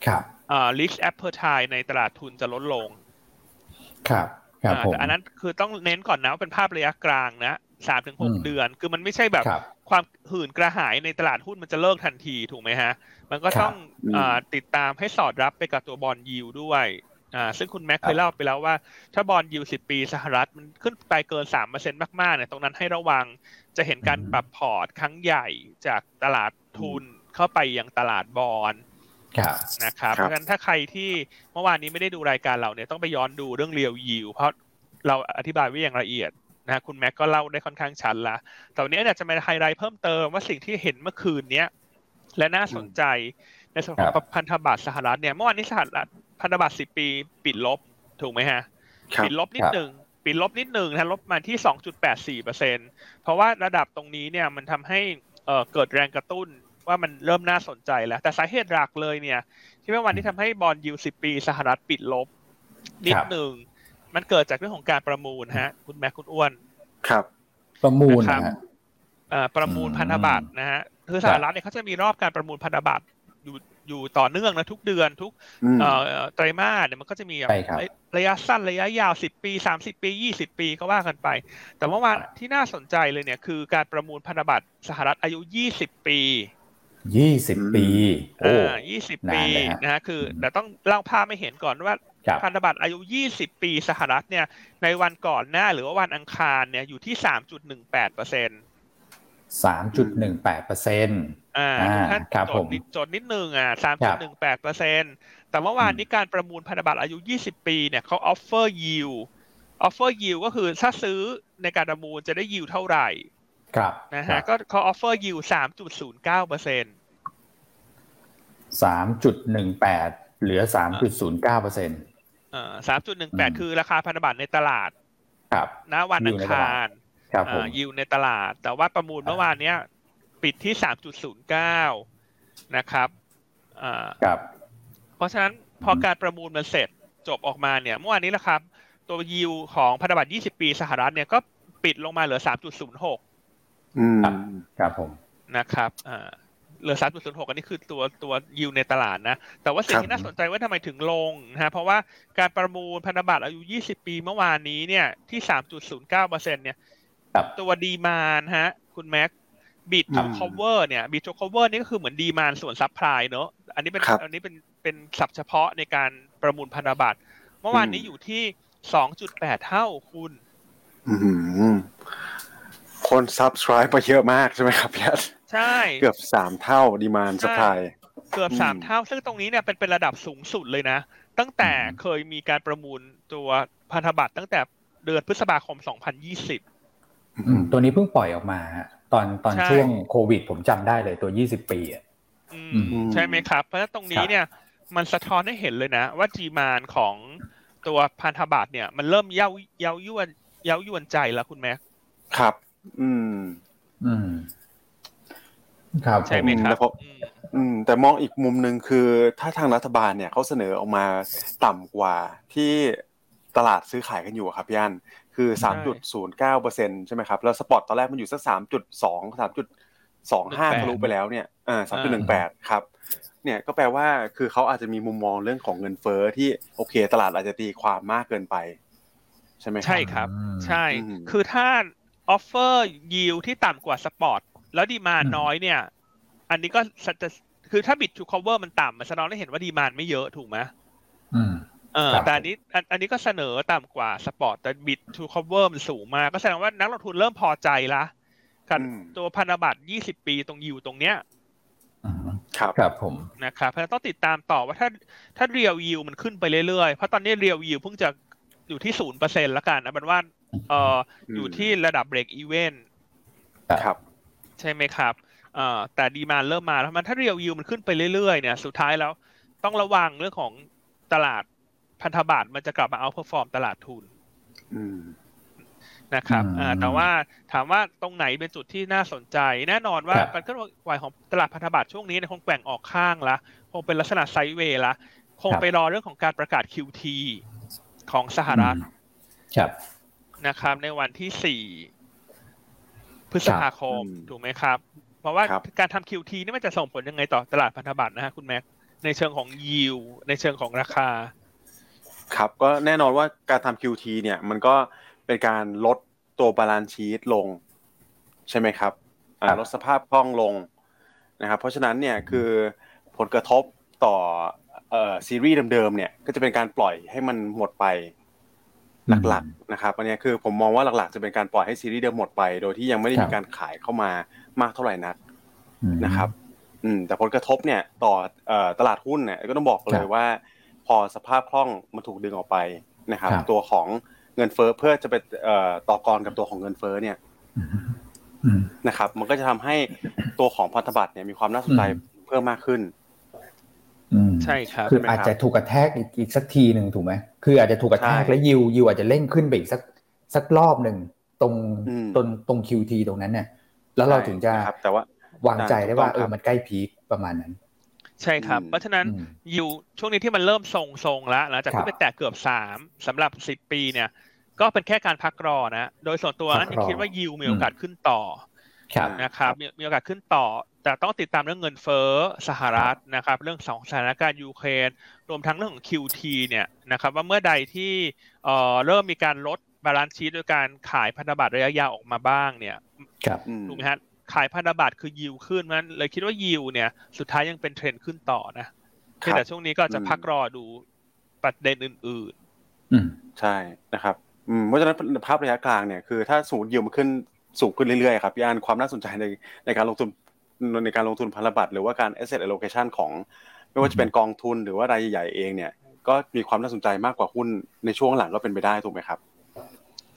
ครับอ่า risk appetite ในตลาดทุนจะลดลงครับแต่อันนั้นคือต้องเน้นก่อนนะว่าเป็นภาพระยะกลางนะสามถึงหกเดือน คือมันไม่ใช่แบบ ความหื่นกระหายในตลาดหุ้นมันจะเลิกทันทีถูกไหมฮะ มันก็ต้องอติดตามให้สอดรับไปกับตัว bond yield ด้วยอ่าซึ่งคุณแม็กเคยเล่าไปแล้วว่า ถ้า bond yield สิบปีสหรัฐมันขึ้นไปเกินสามเปอร์เซ็นต์มากๆเนี่ยตรงนั้นให้ระวังจะเห็นการปรับพอร์ตครั้งใหญ่จากตลาดทุนเข้าไปยังตลาดบอลนะครับเพราะฉะนั้นถ้าใครที่เมื่อวานนี้ไม่ได้ดูรายการเราเนี่ยต้องไปย้อนดูเรื่อง real yield เพราะเราอธิบายไว้อย่างละเอียด นะคุณแม็กก็เล่าได้ค่อนข้างชัดละแต่วันนี้เนี่ยจะมาไฮไลท์เพิ่มเติมว่าสิ่งที่เห็นเมื่อคืนเนี้ยและน่าสนใจในส่วนของพันธบัตรสหรัฐเนี่ยเมื่อวานนี้สหรัฐพันธบัตรสิบปีปิดลบถูกไหมฮะปิดลบนิดหนึ่งปิดลบนิดหนึ่งนะลบมาที่สองจุดแปดสี่เปอร์เซ็นเพราะว่าระดับตรงนี้เนี่ยมันทำให้เอ่อเกิดแรงกระตุ้นว่ามันเริ่มน่าสนใจแล้ว แต่สาเหตุหลักเลยเนี่ย ที่เมื่อวานที่ทำให้บอลยูสิบปีสหรัฐปิดลบนิดหนึ่ง มันเกิดจากเรื่องของการประมูลฮะ คุณแม่คุณอ้วน ครับ ประมูลนะประมูลพันธบัตรนะฮะคือสหรัฐเนี่ยเขาจะมีรอบการประมูลพันธบัตรอยู่อยู่ต่อเนื่องนะทุกเดือนทุกไตรมาสเนี่ยมันก็จะมีระยะสั้นระยะยาวสิบปีสามสิบปียี่สิบปีก็ว่ากันไป แต่เมื่อวานที่น่าสนใจเลยเนี่ยคือการประมูลพันธบัตรสหรัฐอายุยี่สิบปียี่สิบปี โอ้ยี่สิบปีนะฮะคือแต่ต้องเล่าภาพให้เห็นก่อนว่า พันธบัตรอายุยี่สิบปีสหรัฐเนี่ยในวันก่อนหน้าหรือว่าวันอังคารเนี่ยอยู่ที่สามจุดหนึ่งแปดเปอร์เซ็นต์สามจุดหนึ่งแปดเปอร์เซ็นต์อ่าท่านจดนิดจดนิดนึงอะสามจุดหนึ่งแปดเปอร์เซ็นต์แต่เมื่อวานนี้การประมูลพันธบัตรอายุยี่สิบปีเนี่ยเขา offer yield offer yield ก็คือถ้าซื้อในการประมูลจะได้ยิวเท่าไหร่ ครับนะฮะก็เขา offer yield สามจุดศูนย์เก้าเปอร์เซ็นต์สามจุดหนึ่งแปดเหลือสามจุดศูนย์เก้าเปอร์เซ็นต์อ่า สามจุดหนึ่งแปดคือราคาพันธบัตรในตลาด ครับณวันอังคารครับยิวในตลาด แต่ว่าประมูลเมื่อวานเนี้ย ปิดที่สามจุดศูนย์เก้านะครับอ่าครับ เพราะฉะนั้นพอการประมูลมันเสร็จจบออกมาเนี่ย เมื่อวานนี้นะครับ ตัวยิวของพันธบัตรยี่สิบปีสหรัฐเนี่ยก็ปิดลงมาเหลือสามจุดศูนย์หกอืมครับผมนะครับอ่า เหลือสามจุดศูนย์หกอันนี้คือตัวตัวยิวในตลาดนะ แต่ว่าสิ่งที่น่าสนใจว่าทำไมถึงลงนะฮะเพราะว่าการประมูลพันธบัตรอายุ20ปีเมื่อวานนี้เนี่ยที่3.09เปอร์เซ็นต์เนี่ยตัว demand ฮะ คุณแม็ก bid to cover เนี่ย bid to cover นี่ก็คือเหมือน demand ส่วน supply เนอะอันนี้เป็นอันนี้เป็นเป็นศัพท์เฉพาะในการประมูลพันธบัตรเมื่อวานนี้อยู่ที่2.8เท่าคุณคน subscribe มาเยอะมากใช่ไหมครับพี่ ใช่เกือบสามเท่า demand supplyเกือบสามเท่า ซึ่งตรงนี้เนี่ยเป็นเป็นระดับสูงสุดเลยนะ ตั้งแต่เคยมีการประมูลตัวพันธบัตรตั้งแต่เดือนพฤษภาคม 2020 ตัวนี้เพิ่งปล่อยออกมาตอนตอนช่วงโควิด ผมจำได้เลยตัว 20 ปีอะใช่ไหมครับ เพราะฉะนั้นตรงนี้เนี่ยมันสะท้อนให้เห็นเลยนะ ว่าจีมานของตัวพันธบัตรเนี่ย มันเริ่มเย้าเย้ายวนเย้ายวนใจแล้วคุณแม็กครับ อืม อืม ครับใช่ไหมครับอืมแต่มองอีกมุมหนึ่งคือถ้าทางรัฐบาลเนี่ยเขาเสนอออกมาต่ำกว่าที่ตลาดซื้อขายกันอยู่ครับพี่อันคือสามจุดศูนย์เก้าเปอร์เซ็นใช่ไหมครับแล้วสปอตตอนแรกมันอยู่สักสามจุดสองสามจุดสองห้าทะลุไปแล้วเนี่ยอ่าสามจุดหนึ่งแปดครับเนี่ยก็แปลว่าคือเขาอาจจะมีมุมมองเรื่องของเงินเฟ้อที่โอเค ตลาดอาจจะตีความมากเกินไป ใช่ไหมใช่ครับ ใช่คือถ้า offer yield ที่ต่ำกว่า spot แล้ว demand น้อยเนี่ย อันนี้ก็จะคือถ้า bid to cover มันต่ำมันแสดงให้เห็นว่า demand ไม่เยอะถูกไหมเออแต่อันนี้อันนี้ก็เสนอต่ำกว่า spot แต่ bid to cover มันสูงมากก็แสดงว่านักลงทุนเริ่มพอใจละกับตัวพันธบัตรยี่สิบปีตรงอยู่ตรงเนี้ยครับครับผมนะครับเพราะต้องติดตามต่อว่าถ้าถ้า real yield มันขึ้นไปเรื่อยๆ เพราะตอนนี้ real yield เพิ่งจะอยู่ที่ศูนย์เปอร์เซ็นต์แล้วกันนะมันว่าเอออยู่ที่ระดับ break even ครับ ใช่ไหมครับเอ่อแต่ demand เริ่มมาแล้วมันถ้า real yield มันขึ้นไปเรื่อยๆเนี่ยสุดท้ายแล้วต้องระวังเรื่องของตลาดพันธบัตรมันจะกลับมา outperform ตลาดทุนนะครับอ่าแต่ว่าถามว่าตรงไหนเป็นจุดที่น่าสนใจ แน่นอนว่าการเคลื่อนไหวของตลาดพันธบัตรช่วงนี้คงแกว่งออกข้างละคงเป็นลักษณะไซด์เวย์ละคงไปรอเรื่องของการประกาศ QT ของสหรัฐนะครับ ในวันที่สี่ พฤษภาคมถูกไหมครับ เพราะว่าการทำ QT นี่มันจะส่งผลยังไงต่อตลาดพันธบัตรนะฮะคุณแม็กในเชิงของยิวในเชิงของราคา ครับก็แน่นอนว่าการทำ QT เนี่ยมันก็เป็นการลดตัว balance sheet ลง ใช่ไหมครับลดสภาพคล่องลงนะครับเพราะฉะนั้นเนี่ยคือผลกระทบต่อซีรีส์เดิมๆเนี่ยก็จะเป็นการปล่อยให้มันหมดไป หลักๆนะครับอันนี้คือผมมองว่าหลักๆจะเป็นการปล่อยให้ซีรีส์เดิมหมดไป โดยที่ยังไม่ได้มีการขายเข้ามามากเท่าไหร่นักนะครับ อืมแต่ผลกระทบเนี่ยต่อตลาดหุ้นเนี่ยก็ต้องบอกเลยว่า พอสภาพคล่องมันถูกดึงออกไปนะครับ ตัวของเงินเฟ้อเพื่อจะไปต่อกรกับตัวของเงินเฟ้อเนี่ยนะครับ มันก็จะทำให้ตัวของพันธบัตรเนี่ยมีความน่าสนใจเพิ่มมากขึ้น ใช่ครับคืออาจจะถูกกระแทกอีกสักทีหนึ่งถูกไหมคืออาจจะถูกกระแทกแล้วยิวยิวอาจจะเร่งขึ้นไปอีกสักสักรอบหนึ่งตรงตรงตรงคิวทีตรงนั้นเนี่ยแล้วเราถึงจะแต่ว่าวางใจได้ว่าเออมันใกล้พีคประมาณนั้น ใช่ครับ เพราะฉะนั้นอยู่ช่วงนี้ที่มันเริ่มทรงทรงแล้วหลังจากที่ไปแตะเกือบสามสำหรับสิบปีเนี่ย ก็เป็นแค่การพักรอนะ โดยส่วนตัวอันนี้คิดว่ายิวมีโอกาสขึ้นต่อนะครับมีโอกาสขึ้นต่อ แต่ต้องติดตามเรื่องเงินเฟ้อสหรัฐนะครับ เรื่องสองสถานการณ์ยูเครนรวมทั้งเรื่องของ QT เนี่ยนะครับ ว่าเมื่อใดที่เริ่มมีการลดbalance sheet โดยการขายพันธบัตรระยะยาวออกมาบ้างเนี่ยถูกไหมฮะขายพันธบัตรคือยิวขึ้นมันเลยคิดว่ายิวเนี่ย สุดท้ายยังเป็นเทรนด์ขึ้นต่อนะแต่ช่วงนี้ก็จะพักรอดูประเด็นอื่นๆ อืมใช่นะครับอืมเพราะฉะนั้นภาพระยะกลางเนี่ยคือถ้าสูงยิวมันขึ้นสูงขึ้นเรื่อยๆครับพี่อันความน่าสนใจในในการลงทุน ในการลงทุนพันธบัตรหรือว่าการ asset allocation ของ ไม่ว่าจะเป็นกองทุนหรือว่ารายใหญ่เองเนี่ย ก็มีความน่าสนใจมากกว่าหุ้นในช่วงหลังก็เป็นไปได้ถูกไหมครับ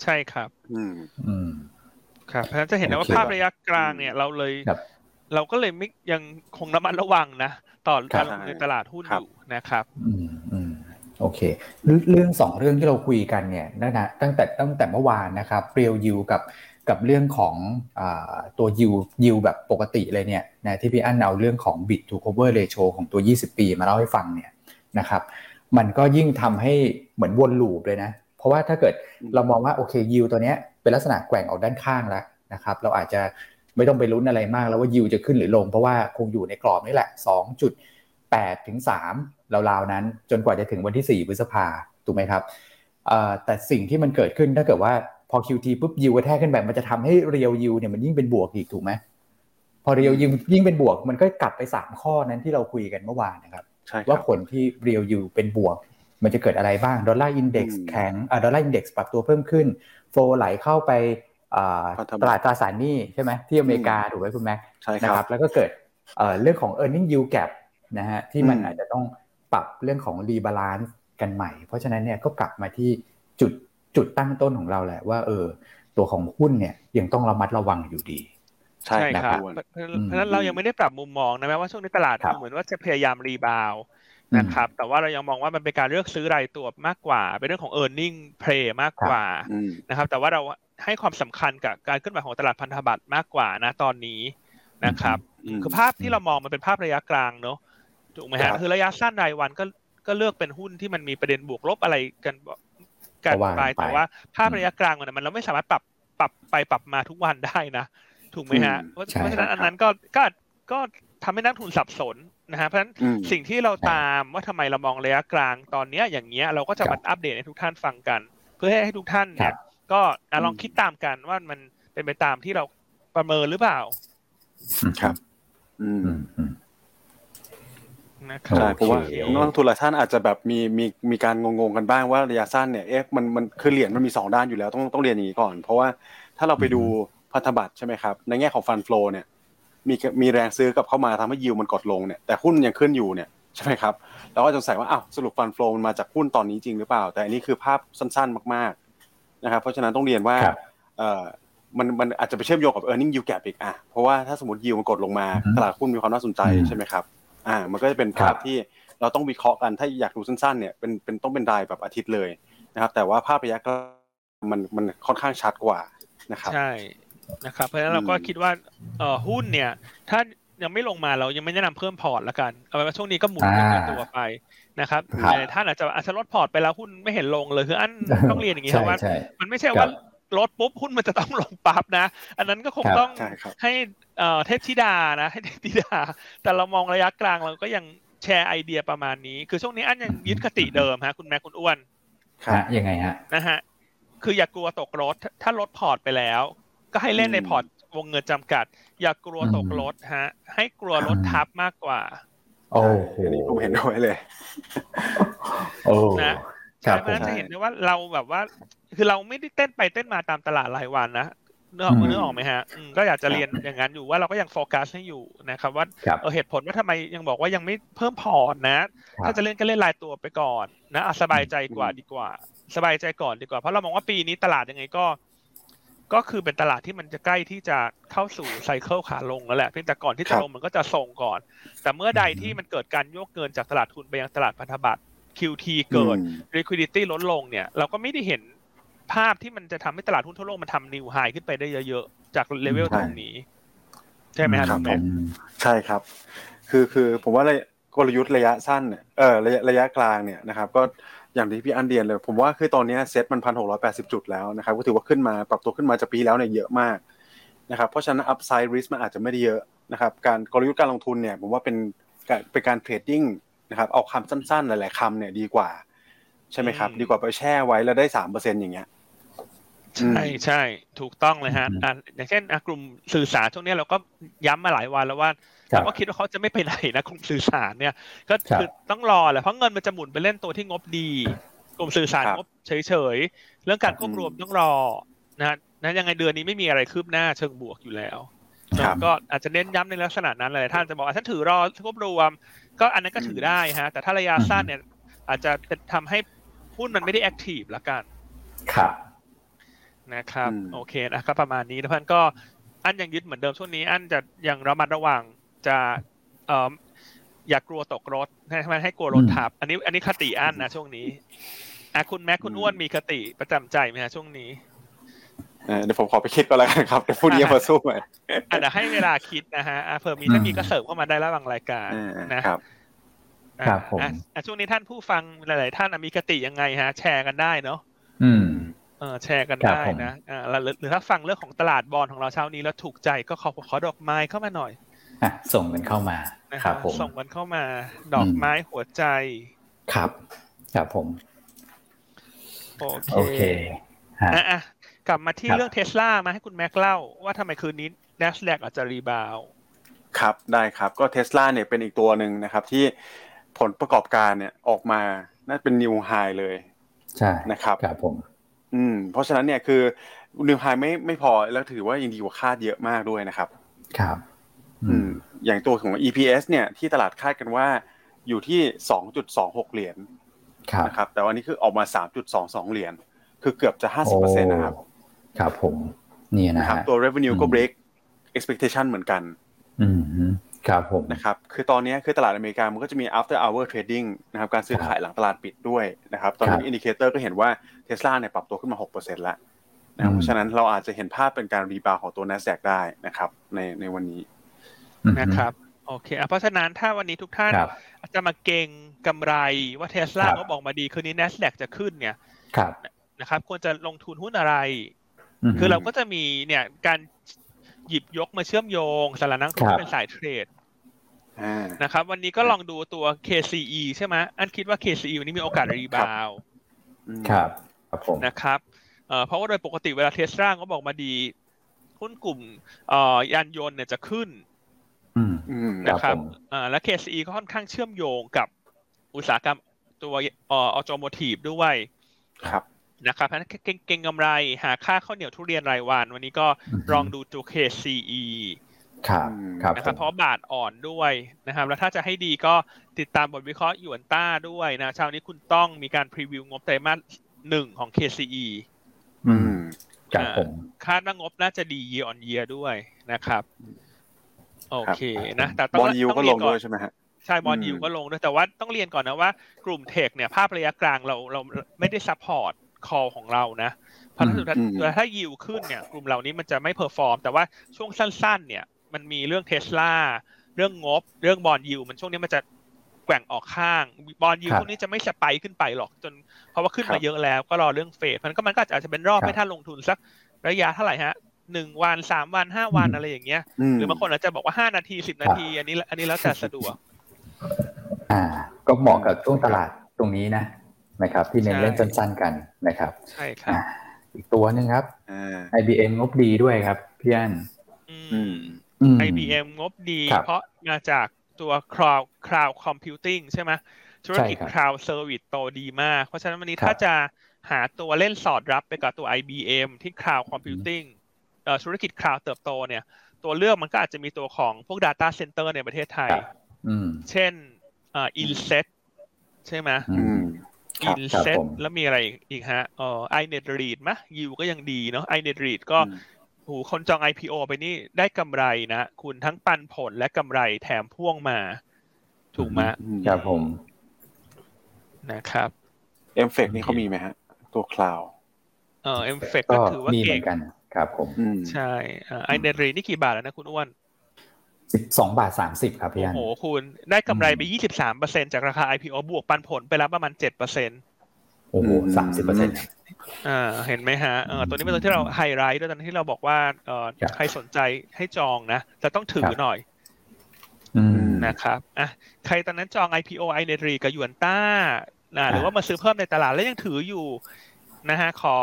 ใช่ครับ อืมอืมครับเพราะฉะนั้นจะเห็นได้ว่าภาพระยะกลางเนี่ยเราเลยเราก็เลยไม่ยังคงระมัดระวังนะต่อการลงทุนในตลาดหุ้นอยู่นะครับอืมอืมโอเค เรื่องสองเรื่องที่เราคุยกันเนี่ยนะตั้งแต่ตั้งแต่เมื่อวานนะครับเรียวยูกับ กับเรื่องของอตัวยิวยิวแบบปกติเลยเนี่ยนะที่พี่อั้นเอาเรื่องของ bit to cover ratio ของตัว 20 ปีมาเล่าให้ฟังเนี่ยนะครับมันก็ยิ่งทำให้เหมือนวนลูปเลยนะ เพราะว่าถ้าเกิดเรามองว่าโอเคยิวตัวเนี้ยเป็นลักษณะแกว่งออกด้านข้างแล้วนะครับเราอาจจะไม่ต้องไปลุ้นอะไรมากแล้วว่ายิวจะขึ้นหรือลง เพราะว่าคงอยู่ในกรอบนี่แหละ 2.8 ถึง3ราวๆนั้น จนกว่าจะถึงวันที่ 4 พฤษภาถูกไหมครับแต่สิ่งที่มันเกิดขึ้นถ้าเกิดว่า พอ QT ปุ๊บยิวกระแทกขึ้นแบบมันจะทำให้เรียวยิวเนี่ยมันยิ่งเป็นบวกอีกถูกไหมพอเรียวยิวยิ่งเป็นบวก มันก็กลับไปสามข้อนั้นที่เราคุยกันเมื่อวานนะครับว่าผลที่ real yield เป็นบวก มันจะเกิดอะไรบ้าง dollar index แข็งอ่า dollar index ปรับตัวเพิ่มขึ้น flow ไหลเข้าไปตลาดตราสารหนี้ใช่ไหมที่อเมริกาถูกไหมคุณแม็กนะครับแล้วก็เกิดเรื่องของ e a r n i n g yield gap นะฮะที่มันอาจจะต้องปรับเรื่องของ rebalance กันใหม่ เพราะฉะนั้นเนี่ยก็กลับมาที่จุด จุดตั้งต้นของเราแหละว่า เออ ตัวของหุ้นเนี่ยยังต้องระมัดระวังอยู่ดีใช่ครับเพราะฉะนั้นเรายังไม่ได้ปรับมุมมองนะแม้ว่าช่วงนี้ตลาดเหมือนว่าจะพยายามรีบาวนะครับแต่ว่าเรายังมองว่ามันเป็นการเลือกซื้อรายตัวมากกว่า เป็นเรื่องของ e a r n i n g play มากกว่านะครับ แต่ว่าเราให้ความสำคัญกับการขึ้นมาของตลาดพันธบัตรมากกว่านะตอนนี้นะครับ คือภาพที่เรามองมันเป็นภาพระยะกลางเนาะถูกไหมฮะคือระยะสั้นรายวันก็ก็เลือกเป็นหุ้นที่มันมีประเด็นบวกลบอะไรกัน กันไปแต่ว่าภาพระยะกลางมันมันเราไม่สามารถปรับปรับไปปรับมาทุกวันได้นะ ถูกไหมฮะ เพราะฉะนั้นอันนั้นก็ก็ก็ทำให้นักทุนสับสนนะฮะเพราะฉะนั้นสิ่งที่เราตามว่าทำไมเรามองระยะกลางตอนเนี้ยอย่างเงี้ยเราก็จะมาอัปเดตให้ทุกท่านฟังกัน เพื่อให้ทุกท่านเนี่ยก็ลองคิดตามกันว่ามันเป็นไปตามที่เราประเมินหรือเปล่า ครับ อืม นะครับใช่เพราะว่านักลงทุนหลายท่านอาจจะแบบมีมีมีการงงๆกันบ้างว่าระยะสั้นเนี่ยเอ๊ะมันมันคือเหรียญมันมีสองด้านอยู่แล้วต้องต้องเรียนอย่างนี้ก่อน เพราะว่าถ้าเราไปดูพันธบัตรใช่ไหมครับในแง่ของฟันฟลูเนี่ยมีมีแรงซื้อกับเข้ามาทำให้ยิวมันกดลงเนี่ยแต่หุ้นยังขึ้นอยู่เนี่ยใช่ไหมครับเราก็สงสัยว่าอ้าวสรุปฟันฟลูมันมาจากหุ้นตอนนี้จริงหรือเปล่า แต่อันนี้คือภาพสั้นๆมากๆนะครับเพราะฉะนั้นต้องเรียนว่าเอ่อมันมันอาจจะไปเชื่อมโยงกับ e a r n i n g yield gap อีกอะเพราะว่าถ้าสมมติยิวมันกดลงมาตลาดหุ้นมีความน่าสนใจใช่ไหมครับ อ่า มันก็จะเป็นภาพที่เราต้องวิเคราะห์กันถ้าอยากดูสั้นๆเนี่ยเป็นเป็นต้องเป็นรายแบบอาทิตย์เลยนะครับ แต่ว่าภาพระยะกลางมันมันค่อนข้างชัดกว่านะครับใช่นะครับเพราะฉะนั้นเราก็คิดว่าเอ่อหุ้นเนี่ย ถ้ายังไม่ลงมาเรายังไม่แนะนำเพิ่มพอร์ตละกันเอาไว้ว่าช่วงนี้ก็หมุนเป็นตัวไปนะครับแต่ท่านอาจจะอาจจะลดพอร์ตไปแล้วหุ้นไม่เห็นลงเลยคืออันต้องเรียนอย่างนี้ครับว่า มันไม่ใช่ว่า ลดปุ๊บหุ้นมันจะต้องลงปั๊บนะ อันนั้นก็คงต้องให้เทพธิดานะให้เทพธิดา แต่เรามองระยะกลางเราก็ยัง share idea ประมาณนี้ คือช่วงนี้อันยังยึดคติเดิมฮะ คุณแม่คุณอ้วนฮะยังไงฮะนะฮะคืออย่ากลัวตกรถ ถ้าลดพอร์ตไปแล้ว ก็ให้เล่นในพอร์ตวงเงินจำกัด อย่ากลัวตกรถฮะ ให้กลัวรถทับมากกว่า โอ้โหผมเห็นด้วยเลยโอ้นะใช่ เพราะจะเห็นได้ว่าเราแบบว่า คือเราไม่ได้เต้นไปเต้นมาตามตลาดรายวันนะเนื้อออกเนื้อออกไหมฮะก็อยากจะเรียนอย่างนั้นอยู่ว่าเราก็ยังโฟกัสให้อยู่นะครับว่าเออเหตุผลว่าทำไมยังบอกว่ายังไม่เพิ่มพอร์ตนะ ถ้าจะเล่นก็เล่นรายตัวไปก่อนนะสบายใจกว่าดีกว่า สบายใจก่อนดีกว่าเพราะเรามองว่าปีนี้ตลาดยังไงก็ ก็คือเป็นตลาดที่มันจะใกล้ที่จะเข้าสู่ไซเคิลขาลงแล้วแหละเพียงแต่ก่อนที่จะลงมันก็จะส่งก่อน แต่เมื่อใดที่มันเกิดการโยกเกินจากตลาดทุนไปยังตลาดพันธบัตร QT เกิด liquidity ลดลงเนี่ย เราก็ไม่ได้เห็นภาพที่มันจะทำให้ตลาดหุ้นทั่วโลกมันทำนิวไฮขึ้นไปได้เยอะๆ จากเลเวลตรงนี้ ใช่ไหมครับผมใช่ครับ คือคือผมว่ากลยุทธ์ระยะสั้นเนี่ยเออระยะระยะกลางเนี่ยนะครับ ก็อย่างที่พี่อันเดียนเลย ผมว่าคือตอนนี้เซ็ตมันพันหกร้อยแปดสิบจุดแล้วนะครับ ก็ถือว่าขึ้นมาปรับตัวขึ้นมาจากปีแล้วเนี่ยเยอะมากนะครับเพราะฉะนั้นอัพไซด์ริสมันอาจจะไม่ได้เยอะนะครับ การกลยุทธ์การลงทุนเนี่ย ผมว่าเป็นเป็นการเทรดดิ้ง นะครับเอาคำสั้นๆ หลาย ๆคำเนี่ยดีกว่า ใช่ไหมครับ ดีกว่าไปแช่ไว้แล้วได้สามเปอร์เซ็นต์อย่างเงี้ยใช่ใช่ถูกต้องเลยฮะอ่าอย่างเช่นกลุ่มสื่อสารช่วงนี้เราก็ย้ำมาหลายวันแล้วว่าเราก็คิดว่าเขาจะไม่ไปไหนนะกลุ่มสื่อสารเนี่ย ก็คือต้องรอแหละเพราะเงินมันจะหมุนไปเล่นตัวที่งบดี กลุ่มสื่อสารงบเฉยๆ เรื่องการควบรวมต้องรอนะนะยังไงเดือนนี้ไม่มีอะไรคืบหน้าเชิงบวกอยู่แล้วก็อาจจะเน้นย้ำในลักษณะนั้นเลยท่านจะบอกว่าท่านถือรอควบรวม ก็อันนั้นก็ถือได้ฮะ แต่ถ้าระยะสั้นเนี่ย อาจจะทำให้หุ้นมันไม่ได้แอคทีฟละกัน ครับนะครับ โอเคนะครับ ประมาณนี้ทุกท่านก็อันยังยึดเหมือนเดิมช่วงนี้ อันจะยังระมัดระวังจะเอ่ออย่ากลัวตกรถให้มันให้กลัวรถทับ อันนี้ อันนี้คติอันนะช่วงนี้อะคุณแม็กคุณอ้วนมีคติประจำใจไหมฮะช่วงนี้ เดี๋ยวผมขอไปคิดก็แล้วกันครับเดี๋ยวพูดเยอะมาสู้ไหมอะเดี๋ยวให้เวลาคิดนะฮะเพิ่มมีถ้ามีก็เสริมเข้ามาได้แล้วบางรายการนะครับครับผมอะช่วงนี้ท่านผู้ฟังหลาย ๆ ท่านมีคติยังไงฮะ แชร์กันได้เนาะอืมเออแชร์กันได้นะอ่าหรือถ้าฟังเรื่องของตลาดบอลของเราเช้านี้แล้วถูกใจก็ขอขอดอกไม้เข้ามาหน่อยอะส่งกันเข้ามาครับผมส่งกันเข้ามา ดอกไม้หัวใจ ครับครับผม โอเคอะอะ กลับมาที่เรื่องเทสลามาให้คุณแม็กเล่า ว่าทำไมคืนนี้ n a s d a q อาจจะ reboundครับได้ครับก็เทสลาเนี่ยเป็นอีกตัวหนึ่งนะครับที่ผลประกอบการเนี่ยออกมาน่าเป็น new high เลยใช่นะครับครับผมอืมเพราะฉะนั้นเนี่ยคือ new high ไม่ไม่พอแล้วถือว่ายังดีกว่าคาดเยอะมากด้วยนะครับครับ อืมอย่างตัวของ EPS เนี่ยที่ตลาดคาดกันว่าอยู่ที่สองจุดสองหกเหรียญนะครับแต่วันนี้คือออกมาสามจุดสองสองเหรียญคือเกือบจะห้าสิบเปอร์เซ็นต์นะครับ ครับผมนี่นะครับตัว revenue ก็ beat expectation เหมือนกัน อืมครับผมนะครับคือตอนนี้คือตลาดอเมริกามันก็จะมี after hour trading นะครับการซื้อขายหลังตลาดปิดด้วยนะครับตอนนี้ indicator ก็เห็นว่าเทสลาเนี่ยปรับตัวขึ้นมา 6%แล้วนะเพราะฉะนั้นเราอาจจะเห็นภาพเป็นการ rebound ของตัว NASDAQ ได้นะครับในในวันนี้นะครับโอเคเพราะฉะนั้นถ้าวันนี้ทุกท่านจะมาเก่งกำไรว่าเทสลาเขาบอกมาดีคืนนี้ NASDAQ จะขึ้นเนี่ยนะครับควรจะลงทุนหุ้นอะไร คือเราก็จะมีเนี่ยการหยิบยกมาเชื่อมโยงสารนักทุนเป็นสายเทรดนะครับ วันนี้ก็ลองดูตัว KCE ใช่ไหมอันคิดว่า KCE วันนี้มีโอกาสรีบาวครับครับผมนะครับเพราะว่าโดยปกติเวลาเทสลาก็บอกมาดีหุ้นกลุ่มยานยนต์เนี่ยจะขึ้นนะครับและ KCE ก็ค่อนข้างเชื่อมโยงกับอุตสาหกรรมตัวออโตโมทีฟด้วย ครับ นะครับเพราะนั้นเก่งกำไรหาค่าข้าวเหนียวทุเรียนรายวัน วันนี้ก็ลองดูตัว KCE ครับครับนะครับเพราะบาทอ่อนด้วยนะครับ แล้วถ้าจะให้ดีก็ติดตามบทวิเคราะห์หยวนต้าด้วยนะเช้านี้คุณต้องมีการพรีวิวงบไตรมาสหนึ่งของ KCE อืมครับผมคาดว่างบน่าจะดี year on year ด้วยนะครับ โอเคนะแต่ต้อง bond yield ก็ลงด้วยใช่ไหมฮะใช่ bond yield ก็ลงด้วยแต่ว่าต้องเรียนก่อนนะว่า กลุ่ม tech เนี่ยภาพระยะกลางเราเราไม่ได้ support call ของเรานะเพราะถ้าถ้ายิวขึ้นเนี่ย กลุ่มเหล่านี้มันจะไม่ perform แต่ว่าช่วงสั้น ๆ เนี่ย มันมีเรื่องเทสลาเรื่องงบ เรื่อง bond yield มันช่วงนี้มันจะแกว่งออกข้างบอลยูพวกนี้จะไม่สไปขึ้นไปหรอกจน เพราะว่าขึ้นมาเยอะแล้วก็รอเรื่องเฟดมันก็มันก็อาจจะเป็นรอบให้ท่านลงทุนสักระยะเท่าไหร่ฮะหนึ่งวันสามวันห้าวันอะไรอย่างเงี้ย หรือบางคนอาจจะบอกว่าห้านาทีสิบนาที อันนี้ อันนี้แล้วแต่สะดวก อ่า ก็เหมาะกับช่วงตลาดตรงนี้นะ นะครับ ที่เน้นเล่นสั้นๆกันนะครับ ใช่ครับอีกตัวหนึ่งครับ IBM งบดีด้วยครับพี่อัน IBM งบดี เพราะมาจากตัว cloud cloud computing ใช่ไหมธุรกิจ cloud service โตดีมาก เพราะฉะนั้นวันนี้ถ้าจะหาตัวเล่นสอดรับไปกับตัว IBM ที่ cloud computing ธุรกิจ cloud เติบโตเนี่ย ตัวเลือกมันก็อาจจะมีตัวของพวก data center ในประเทศไทย เช่นอ่า Inset ใช่ไหม Inset แล้วมีอะไรอีกฮะเอ่อ iNet Read มะยิวก็ยังดีเนาะ iNet Read ก็หูคนจอง IPO ไปนี่ได้กำไรนะคุณทั้งปันผลและกำไรแถมพ่วงมา ถูกไหมครับผม นะครับ MFEC นี่เขามีไหมฮะ ตัว cloudเออ MFEC ก็ถือว่าเก่งกัน ครับผม ใช่ไอเนรีนี่กี่บาทแล้วนะคุณอ้วน สิบสองบาทสามสิบครับพี่อันโอ้โหคุณได้กำไรไปยี่สิบสามเปอร์เซ็นจากราคา IPO บวกปันผลไปแล้วประมาณเจ็ดเปอร์เซ็นโอ้โหสามสิบเปอร์เซ็นต์อ่าเห็นไหมฮะเออตัวนี้เป็นตัวที่เราไฮไลท์ด้วยตอนที่เราบอกว่าเออใครสนใจให้จองนะแต่ต้องถือหน่อยนะครับอะใครตอนนั้นจอง IPO ไอเนรีกับยวนต้านะหรือว่ามาซื้อเพิ่มในตลาดแล้วยังถืออยู่นะฮะขอ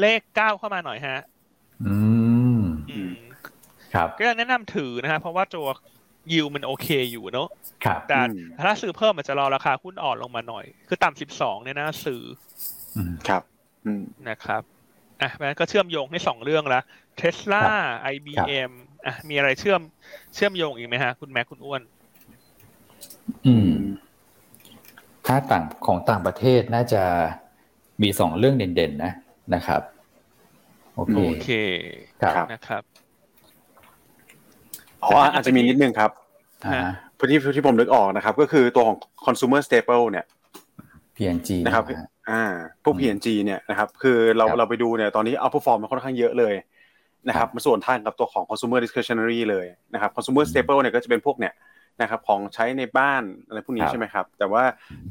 เลขเก้าเข้ามาหน่อยฮะ อืม ครับก็แนะนำถือนะฮะเพราะว่าตัวยิวมันโอเคอยู่เนอะครับแต่ถ้าซื้อเพิ่มอาจจะรอราคาหุ้นอ่อนลงมาหน่อย คือต่ำสิบสองเนี่ยนะซื้อครับนะครับอะมันก็เชื่อมโยงให้สองเรื่องละเทสลาไอบีเอ็มอะมีอะไรเชื่อมเชื่อมโยงอีกไหมฮะ คุณแม็กคุณอ้วน อืม ถ้าต่างของต่างประเทศน่าจะมีสองเรื่องเด่นๆนะนะครับ โอเคโอเคครับนะครับ อ๋ออาจจะมีนิดนึงครับพอที่ที่ผมนึกออกนะครับ ก็คือตัวของ consumer staple เนี่ย PNG นะครับอ่าพวก PNG เนี่ยนะครับคือเราเราไปดูเนี่ยตอนนี้ outperform มันค่อนข้างเยอะเลยนะครับมาส่วนทางกับตัวของ consumer discretionary เลยนะครับ consumer staple เนี่ยก็จะเป็นพวกเนี่ยนะครับของใช้ในบ้านอะไรพวกนี้ใช่ไหมครับ แต่ว่า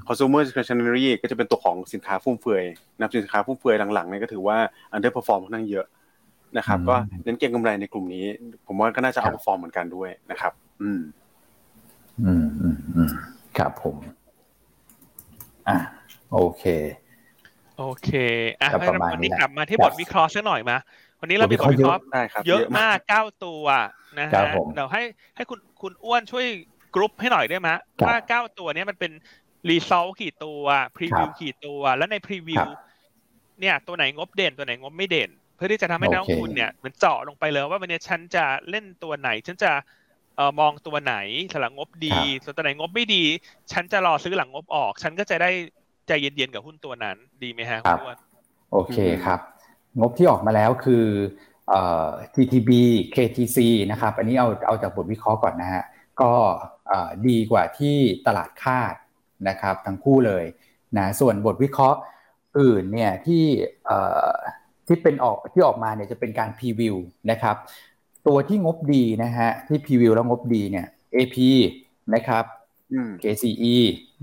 consumer discretionary ก็จะเป็นตัวของสินค้าฟุ่มเฟือยนะสินค้าฟุ่มเฟือยหลังๆเนี่ยก็ถือว่า underperform ค่อนข้างเยอะ นะครับก็เน้นเก็งกำไรในกลุ่มนี้ ผมว่าก็น่าจะ outperform เหมือนกันด้วยนะครับ อืม อืมอืมอืมครับผม อะโอเค โอเคอะวันนี้กลับมาที่บทวิเคราะห์สักหน่อยมาวันนี้เรามีบทวิเคราะห์เยอะมากเก้าตัวนะฮะเดี๋ยวให้ให้คุณคุณอ้วนช่วยกรุ๊ปให้หน่อยได้ไหมว่าเก้าตัวนี้มันเป็นรีซอลกี่ตัวพรีวิวกี่ตัว แล้วในพรีวิวเนี่ยตัวไหนงบเด่นตัวไหนงบไม่เด่น เพื่อที่จะทำให้นักลงทุนเนี่ยมันเจาะลงไปเลยว่าวันนี้ฉันจะเล่นตัวไหน ฉันจะเออมองตัวไหนหลังงบดีส่วนตัวไหนงบไม่ดี ฉันจะรอซื้อหลังงบออก ฉันก็จะได้ใจเย็นๆกับหุ้นตัวนั้นดีไหมฮะคุณอ้วนโอเคครับ งบที่ออกมาแล้วคือ TTB KTC นะครับ อันนี้เอาเอาจากบทวิเคราะห์ก่อนนะฮะ ก็ดีกว่าที่ตลาดคาดนะครับทั้งคู่เลยนะส่วนบทวิเคราะห์อื่นเนี่ยที่ ที่เป็นออกที่ออกมาเนี่ยจะเป็นการพรีวิวนะครับ ตัวที่งบดีนะฮะที่พรีวิวแล้วงบดีเนี่ย AP นะครับ KCE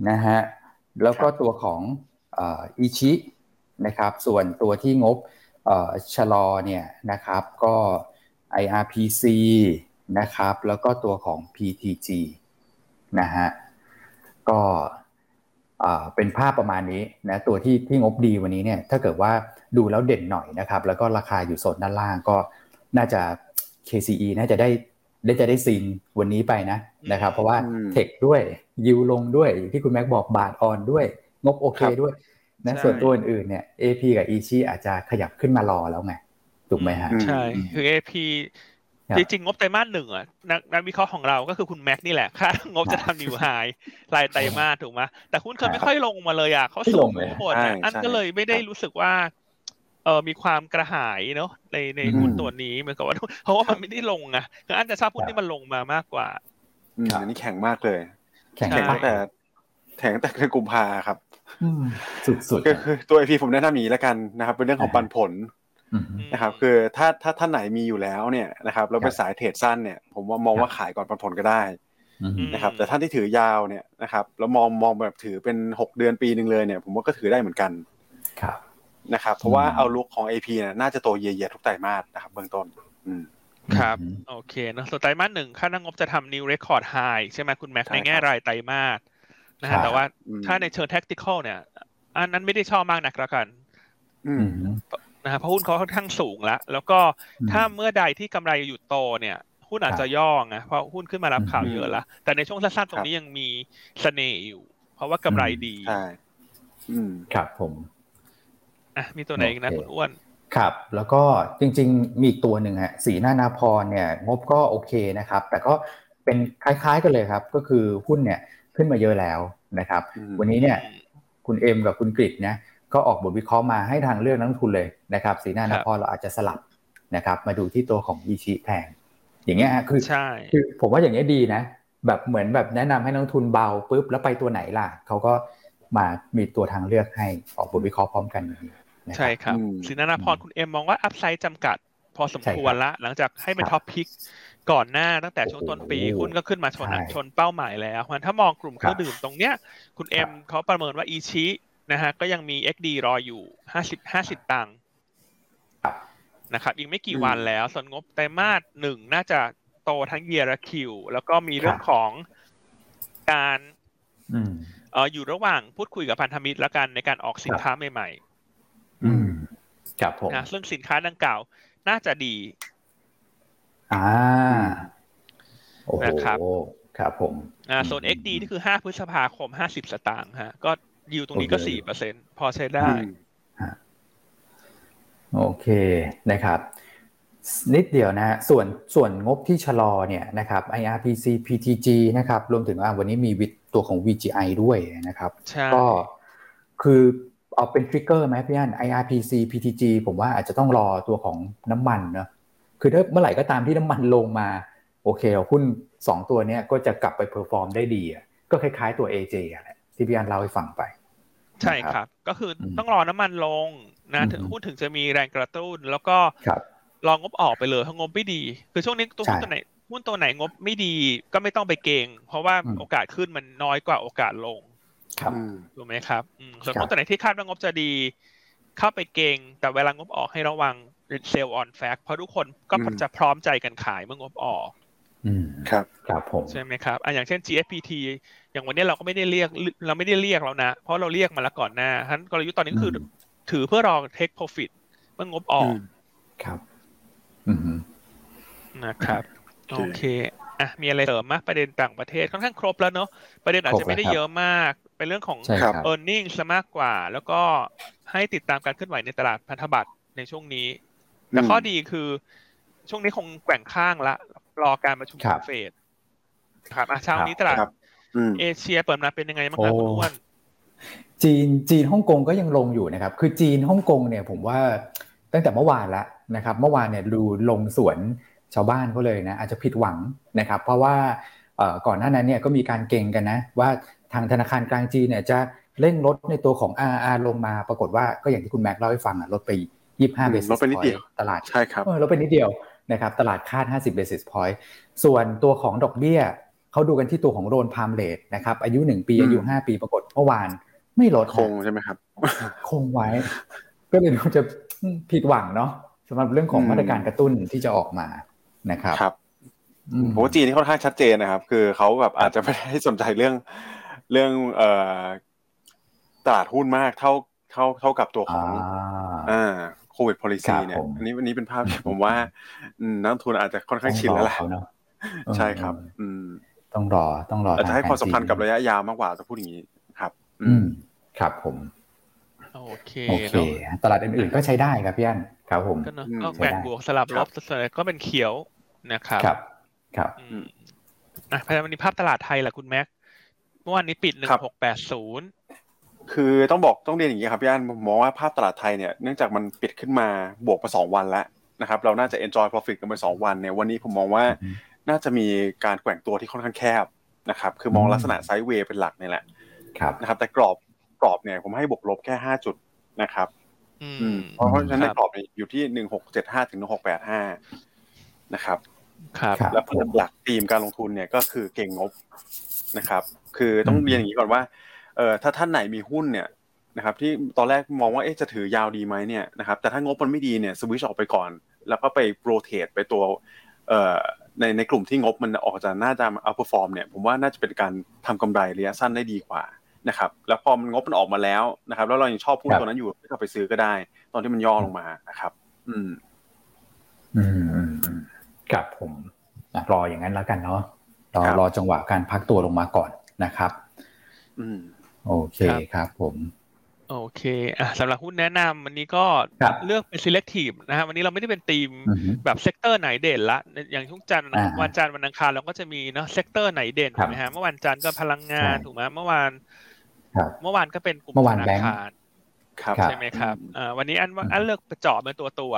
นะฮะแล้วก็ตัวของอิชินะครับ ส่วนตัวที่งบชะลอเนี่ยนะครับก็ IRPC นะครับ แล้วก็ตัวของ PTG นะฮะก็เป็นภาพประมาณนี้นะตัวที่ที่งบดีวันนี้เนี่ยถ้าเกิดว่า ดูแล้วเด่นหน่อยนะครับ แล้วก็ราคาอยู่โซนด้านล่างก็น่าจะ KCE น่าจะได้ได้จะได้ซีนวันนี้ไปนะนะครับ เพราะว่าเทคด้วยยิวลงด้วยที่คุณแม็กบอกบาทออนด้วย งบโอเคด้วยนะส่วนตัวอื่นๆเนี่ย AP กับ e ชีอาจจะขยับขึ้นมารอแล้วไงถูกไหมฮะใช่ คือ AP จริงๆงบไตรมาสหนึ่งอะนักวิเคราะห์ของเราก็คือคุณแม็กนี่แหละคาดงบจะทำนิวไฮรายไตรมาสถูกไหมแต่หุ้นเคยไม่ค่อยลงมาเลยอะเขาสูงหมดอันก็เลยไม่ได้รู้สึกว่า เออมีความกระหายเนาะในในหุ้นตัวนี้เหมือนกับว่าเพราะว่ามันไม่ได้ลงอะคืออันจะชอบหุ้นที่มันลงมามากกว่าอันนี้แข็งมากเลย แข็งตั้งแต่แข็งแต่ในกุมภาครับสุดๆก็คือตัวไอพีผมแนะนำมีแล้วกันนะครับ เป็นเรื่องของปันผลนะครับ คือถ้าถ้าท่านไหนมีอยู่แล้วเนี่ยนะครับแล้วเป็นสายเทรดสั้นเนี่ย ผมว่ามองว่าขายก่อนปันผลก็ได้นะครับแต่ท่านที่ถือยาวเนี่ยนะครับแล้วมองมองแบบถือเป็นหกเดือนปีหนึ่งเลยเนี่ย ผมว่าก็ถือได้เหมือนกันครับ นะครับเพราะว่าเอาลุกของ AP เนี่ยน่าจะโตเยียๆทุกไตรมาสนะครับเบื้องต้นครับ โอเคนะส่วนไตรมาสหนึ่งค่านั่งงบจะทำ new record high ใช่ไหมคุณแม็กในแง่รายไตรมาสนะฮะแต่ว่าถ้าในเชิง tactical เนี่ย อันนั้นไม่ได้ชอบมากนักแล้วกันอืมนะฮะเพราะหุ้นเขาค่อนข้างสูงแล้ว แล้วก็ถ้าเมื่อใดที่กำไรหยุดโตเนี่ย หุ้นอาจจะย่อไงเพราะหุ้นขึ้นมารับข่าวเยอะแล้วแต่ในช่วงสั้นๆตรงนี้ยังมีเสน่ห์อยู่ เพราะว่ากำไรดีใช่อืมครับผม อะมีตัวไหนอีกนะคุณอ้วนครับ แล้วก็จริง ๆ มีอีกตัวหนึ่งฮะสีหน้านาพรเนี่ยงบก็โอเคนะครับ แต่ก็เป็นคล้ายๆกันเลยครับ ก็คือหุ้นเนี่ยขึ้นมาเยอะแล้วนะครับ วันนี้เนี่ยคุณเอ็มกับคุณกริดนะก็ออกบทวิเคราะห์มาให้ทางเลือกนักทุนเลยนะครับสีหน้านาพรเราอาจจะสลับนะครับ มาดูที่ตัวของอีชิแทนอย่างเงี้ยคือใช่คือผมว่าอย่างเงี้ยดีนะ แบบเหมือนแบบแนะนำให้นักทุนเบาปุ๊บแล้วไปตัวไหนล่ะเขาก็มามีตัวทางเลือกให้ออกบทวิเคราะห์พร้อมกันอย่างนี้ ใช่ครับศรีนานาพรคุณเอ็มมองว่า upside จำกัด พอสมควรละ หลังจากให้เป็น top pick ก่อนหน้าตั้งแต่ช่วงต้นปีหุ้นก็ขึ้นมาชนชนเป้าหมายแล้วมันถ้ามองกลุ่มเครื่องดื่มตรงเนี้ย คุณเอ็มเขาประเมินว่า ICHI นะฮะก็ยังมี XD รออยู่ห้าสิบห้าสิบตังค์นะครับอีกไม่กี่วันแล้ว ส่วนงบไตรมาสหนึ่งน่าจะโตทั้ง year Q แล้วก็มีเรื่องของการเอออยู่ระหว่างพูดคุยกับพันธมิตรแล้วกันในการออกสินค้าใหม่ๆอืม ครับผมนะซึ่งสินค้าดังกล่าว น่าจะดี อ่าโอ้โหนะครับครับผมอ่าโซน XD นี่คือ5พฤษภาคม50สตางค์ฮะ ก็ยิวตรงนี้ก็4เปอร์เซ็นพอใช้ได้โอเคนะครับ นิดเดียวนะฮะส่วนส่วนงบที่ชะลอเนี่ยนะครับ IRPC PTG นะครับ รวมถึงว่าวันนี้มีวิตัวของ VGI ด้วยนะครับ ก็คือ เอาเป็น trigger ไหมพี่อัน IRPC PTG ผมว่าอาจจะต้องรอตัวของน้ำมันเนาะคือถ้าเมื่อไหร่ก็ตามที่น้ำมันลงมา โอเคหุ้นสองตัวนี้ก็จะกลับไป perform ได้ดีก็คล้ายๆตัว AJ แหละที่พี่อันเล่าให้ฟังไป ใช่ครับ ก็คือต้องรอน้ำมันลงนะถึงหุ้นถึงจะมีแรงกระตุ้น แล้วก็รองบออกไปเลยถ้างบไม่ดี คือช่วงนี้ตัวหุ้นตัวไหนหุ้นตัวไหนงบไม่ดีก็ไม่ต้องไปเก็งเพราะว่าโอกาสขึ้นมันน้อยกว่าโอกาสลงครับ ถูกไหมครับส่วนหุ้นตัวไหนที่คาดว่างบจะดี เข้าไปเก็งแต่เวลางบออกให้ระวัง sell on fact เพราะทุกคนก็จะพร้อมใจกันขายเมื่องบออกอืมครับครับผมใช่ไหมครับอะอย่างเช่น GFPT อย่างวันนี้เราก็ไม่ได้เรียกเราไม่ได้เรียกแล้วนะ เพราะเราเรียกมาแล้วก่อนหน้าทั้นกลยุทธ์ตอนนี้คือ ถือเพื่อรอ take profit เมื่องบออกครับอืมนะครับโอเคอะมีอะไรเสริมมะประเด็นต่างประเทศค่อนข้างครบแล้วเนาะประเด็นอาจจะไม่ได้เยอะมาก เป็นเรื่องของ e a r n i n g ซะมากกว่า แล้วก็ให้ติดตามการเคลื่อนไหวในตลาดพันธบัตรในช่วงนี้ แต่ข้อดีคือช่วงนี้คงแกว่งข้างละ รอการประชุมเฟดครับอะเช้านี้ตลาดเอเชียเปิดมาเป็นยังไงบ้างครับคุณอ้วนจีนจีนฮ่องกงก็ยังลงอยู่นะครับ คือจีนฮ่องกงเนี่ยผมว่าตั้งแต่เมื่อวานแล้วนะครับ เมื่อวานเนี่ยดูลงสวนชาวบ้านเขาเลยนะอาจจะผิดหวังนะครับ เพราะว่าก่อนหน้านั้นเนี่ยก็มีการเก่งกันนะว่า ทางธนาคารกลางจีนเนี่ยจะเร่งลดในตัวของ RR ลงมาปรากฏว่าก็อย่างที่คุณแม็กเล่าให้ฟังอะลดไป 25 basis point ตลาดใช่ครับลดไปนิดเดียวนะครับตลาดคาด 50 basis point ส่วนตัวของดอกเบี้ยเขาดูกันที่ตัวของโรนพามเลทนะครับอายุ 1 ปีอายุ 5 ปีปรากฏเมื่อวานไม่ลดคงใช่ไหมครับ คงไว้ ก็เลยจะผิดหวังเนาะสำหรับเรื่องของมาตรการกระตุ้นที่จะออกมานะครับครับผมว่าจีนนี่ค่อนข้างชัดเจนนะครับ คือเขาแบบอาจจะไม่ได้สนใจเรื่อง เรื่องเอ่อตลาดหุ้นมากเท่าเท่าเท่ากับตัวของอ่าโควิด policy เนี่ยอันนี้วันนี้เป็นภาพที่ผมว่านักทุนอาจจะค่อนข้างชินแล้วแหละใช่ครับ อืมต้องรอต้องรออาจจะให้ความสำคัญกับระยะยาวมากกว่าจะพูดอย่างนี้ครับ อืมครับผมโอเคโอเคตลาดอื่นๆก็ใช้ได้ครับพี่อันครับผมก็เนาะก็แบ่งบวกสลับลบส่วนใหญ่ก็เป็นเขียวนะครับ ครับครับอะพยายามนี้ภาพตลาดไทยแหละคุณแม็ก เมื่อวานนี้ปิดหนึ่งหกแปดศูนย์คือต้องบอกต้องเรียนอย่างนี้ครับพี่อันผมมองว่าภาพตลาดไทยเนี่ยเนื่องจากมันปิดขึ้นมาบวกมาสองวันแล้วนะครับเราน่าจะ enjoy profit กันไปสองวันเนี่ยวันนี้ผมมองว่าน่าจะมีการแกว่งตัวที่ค่อนข้างแคบนะครับคือมองลักษณะไซด์เวย์เป็นหลักนี่แหละครับนะครับ แต่กรอบกรอบเนี่ยผมให้บวกลบแค่ห้าจุดนะครับอืมเพราะฉะนั้นในกรอบอยู่ที่หนึ่งหกเจ็ดห้าถึงหนึ่งหกแปดห้านะครับ ครับ แล้วหลักธีมการลงทุนเนี่ยก็คือเก่งงบ นะครับ คือต้องเรียนอย่างนี้ก่อนว่าเออถ้าท่านไหนมีหุ้นเนี่ยนะครับที่ตอนแรกมองว่าเอ๊ะจะถือยาวดีไหมเนี่ยนะครับแต่ถ้างบมันไม่ดีเนี่ยสวิชออกไปก่อน แล้วก็ไป rotate ไปตัวเอ่อในในกลุ่มที่งบมันออกจะน่าจะ outperform เนี่ยผมว่าน่าจะเป็นการทำกำไรระยะสั้นได้ดีกว่านะครับแล้วพอมันงบมันออกมาแล้วนะครับ แล้วเรายังชอบหุ้นตัวนั้นอยู่ก็ไปซื้อก็ได้ ตอนที่มันย่อลงมานะครับ อืม อืมครับผมรออย่างนั้นแล้วกันเนาะ รอรอจังหวะการพักตัวลงมาก่อนนะครับอืมโอเคครับผมโอเคอะสำหรับหุ้นแนะนำวันนี้ก็เลือกเป็น selective นะฮะวันนี้เราไม่ได้เป็นธีมแบบ sector ไหนเด่นละ อย่างทุกจันทร์วันจันทร์วันอังคารเราก็จะมีเนาะ sector ไหนเด่นถูกไหมฮะเมื่อวันจันทร์ก็พลังงานถูกไหมเมื่อวานเมื่อวานก็เป็นกลุ่มธนาคารใช่ไหมครับอ่าวันนี้อันว่าอันเลือกไปเจาะเป็นตัวตัว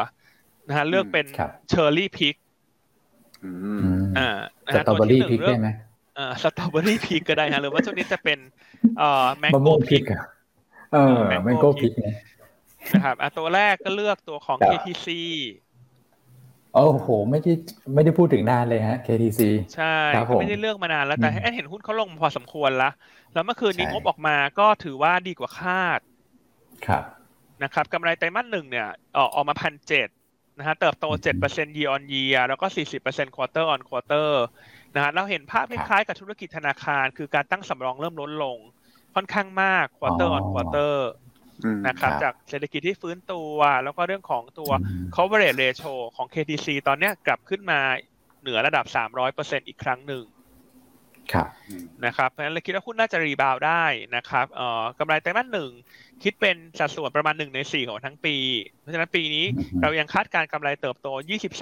นะฮะเลือกเป็น cherry pick อ่า strawberry pick ได้ไหมอ่า strawberry pick ก็ได้ฮะหรือว่าช่วงนี้จะเป็นเอ่อ mango pickเออ mango pick นะครับอะตัวแรกก็เลือกตัวของ KTC โอ้โห ไม่ได้ไม่ได้พูดถึงนานเลยฮะ KTC ใช่ไม่ได้เลือกมานานแล้วแต่อันเห็นหุ้นเขาลงพอสมควรแล้วแล้วเมื่อคืนนี้งบออกมาก็ถือว่าดีกว่าคาด ครับนะครับกำไรไตรมาสหนึ่งเนี่ยออกออกมาพันเจ็ด นะฮะเติบโต 7% year on year แล้วก็ 40% quarter on quarter นะฮะเราเห็นภาพคล้ายๆกับธุรกิจธนาคาร คือการตั้งสำรองเริ่มลดลง ค่อนข้างมาก quarter on quarter นะครับจากเศรษฐกิจที่ฟื้นตัว แล้วก็เรื่องของตัว coverage ratio ของ KTC ตอนนี้กลับขึ้นมาเหนือระดับ 300%อีกครั้งหนึ่งครับ นะครับเพราะฉะนั้นเราคิดว่าหุ้นน่าจะ rebound ได้นะครับเอ่อกำไรไตรมาสหนึ่งคิดเป็นสัดส่วนประมาณหนึ่งในสี่ของทั้งปี เพราะฉะนั้นปีนี้เรายังคาดการกำไรเติบโต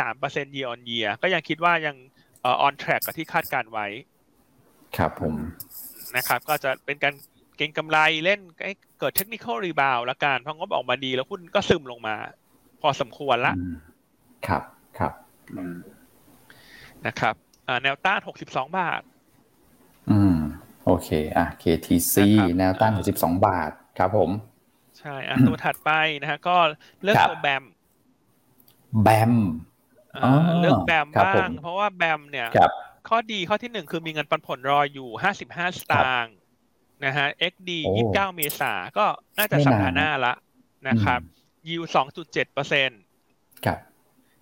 23% year on year ก็ยังคิดว่ายังเอ่อ on track กับที่คาดการไว้ ครับผมนะครับ ก็จะเป็นการเก็งกำไรเล่นให้เกิด technical rebound ละกันเพราะงบออกมาดีแล้วหุ้นก็ซึมลงมา พอสมควรละ ครับครับนะครับแนวต้าน 62 บาท อืม โอเค อะ KTC แนวต้านของสิบสองบาทครับผม ใช่ อะ ตัวถัดไปนะฮะ ก็เลือกตัวแบม แบมเลือกแบมบ้าง เพราะว่าแบมเนี่ย ข้อดีข้อที่หนึ่งคือมีเงินปันผลรออยู่ห้าสิบห้าสตางค์นะฮะ XD ยี่สิบเก้าเมษาก็น่าจะสัปดาห์หน้าละนะครับ ยิวสองจุดเจ็ดเปอร์เซ็นต์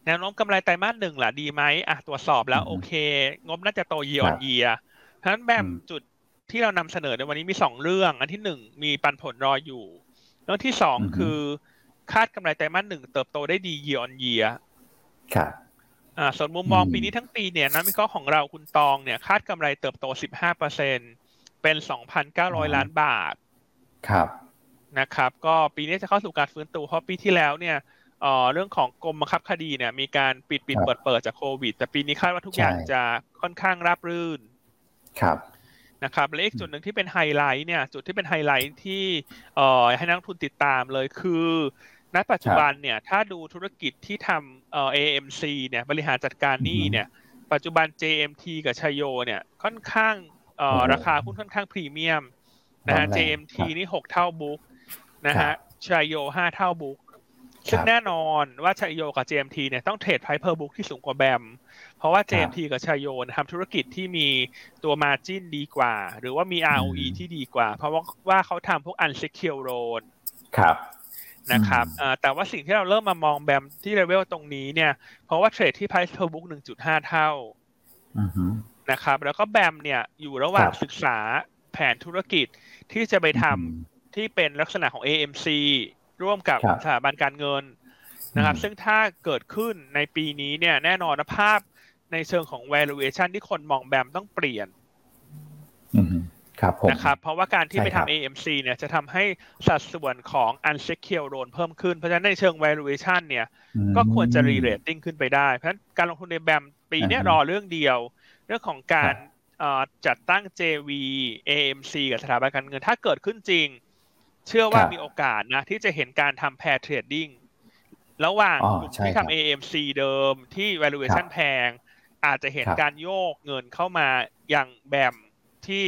แนวโน้มกำไรไตรมาสหนึ่งล่ะดีไหมอะตรวจสอบแล้วโอเค งบน่าจะโตเยียร์ออนเยีย เพราะฉะนั้นแบบจุดที่เรานำเสนอในวันนี้มีสองเรื่อง อันที่หนึ่งมีปันผลรออยู่ เรื่องที่สองคือคาดกำไรไตรมาสหนึ่งเติบโตได้ดีเยียร์ออนเยียครับอ่าส่วนมุมมองปีนี้ทั้งปีเนี่ยนักวิเคราะห์ของเราคุณตองเนี่ย คาดกำไรเติบโตสิบห้าเปอร์เซ็นเป็นสองพันเก้าร้อยล้านบาท ครับนะครับ ก็ปีนี้จะเข้าสู่การฟื้นตัวเพราะปีที่แล้วเนี่ยเอ่อเรื่องของกรมบังคับคดีเนี่ย มีการปิดปิดเปิดเปิดจากโควิด แต่ปีนี้คาดว่าทุกอย่างจะค่อนข้างราบรื่น ครับนะครับและอีกจุดหนึ่งที่เป็นไฮไลท์เนี่ยจุดที่เป็นไฮไลท์ที่เอ่อให้นักลงทุนติดตามเลยคือ ณปัจจุบันเนี่ยถ้าดูธุรกิจที่ทำเอ่อ AMC เนี่ยบริหารจัดการหนี้เนี่ยปัจจุบัน JMT กับชโยเนี่ยค่อนข้างเอ่อราคาหุ้นค่อนข้างพรีเมียมนะฮะ JMT นี่หกเท่า book นะฮะชโยห้าเท่า book ซึ่งแน่นอนว่าชัยโยกับ JMT เนี่ยต้อง trade price per book ที่สูงกว่า BAM เพราะว่า JMT กับชัยโยทำธุรกิจที่มีตัว margin ดีกว่า หรือว่ามี ROE ที่ดีกว่า เพราะว่าว่าเขาทำพวก unsecured loan ครับนะครับแต่ว่าสิ่งที่เราเริ่มมามอง BAM ที่ level ตรงนี้เนี่ย เพราะว่า trade ที่ price per book 1.5 เท่านะครับ แล้วก็แบมเนี่ยอยู่ระหว่างศึกษาแผนธุรกิจที่จะไปทำที่เป็นลักษณะของ AMC ร่วมกับสถาบันการเงินนะครับ ซึ่งถ้าเกิดขึ้นในปีนี้เนี่ย แน่นอนภาพ ในเชิงของ valuation ที่คนมองแบมต้องเปลี่ยนครับนะครับ เพราะว่าการที่ไปทำ AMC เนี่ยจะทำให้สัดส่วนของ unsecured loan เพิ่มขึ้น เพราะฉะนั้นในเชิง valuation เนี่ย ก็ควรจะ re-rating ขึ้นไปได้ เพราะฉะนั้นการลงทุนใน BAM ปีนี้รอเรื่องเดียว เรื่องของการจัดตั้ง JV AMC กับสถาบันการเงินถ้าเกิดขึ้นจริง เชื่อว่ามีโอกาสนะ ที่จะเห็นการทำ pair trading ระหว่างกลุ่มที่ทำ AMC เดิมที่ valuation แพง อาจจะเห็นการโยกเงินเข้ามาอย่าง BAM ที่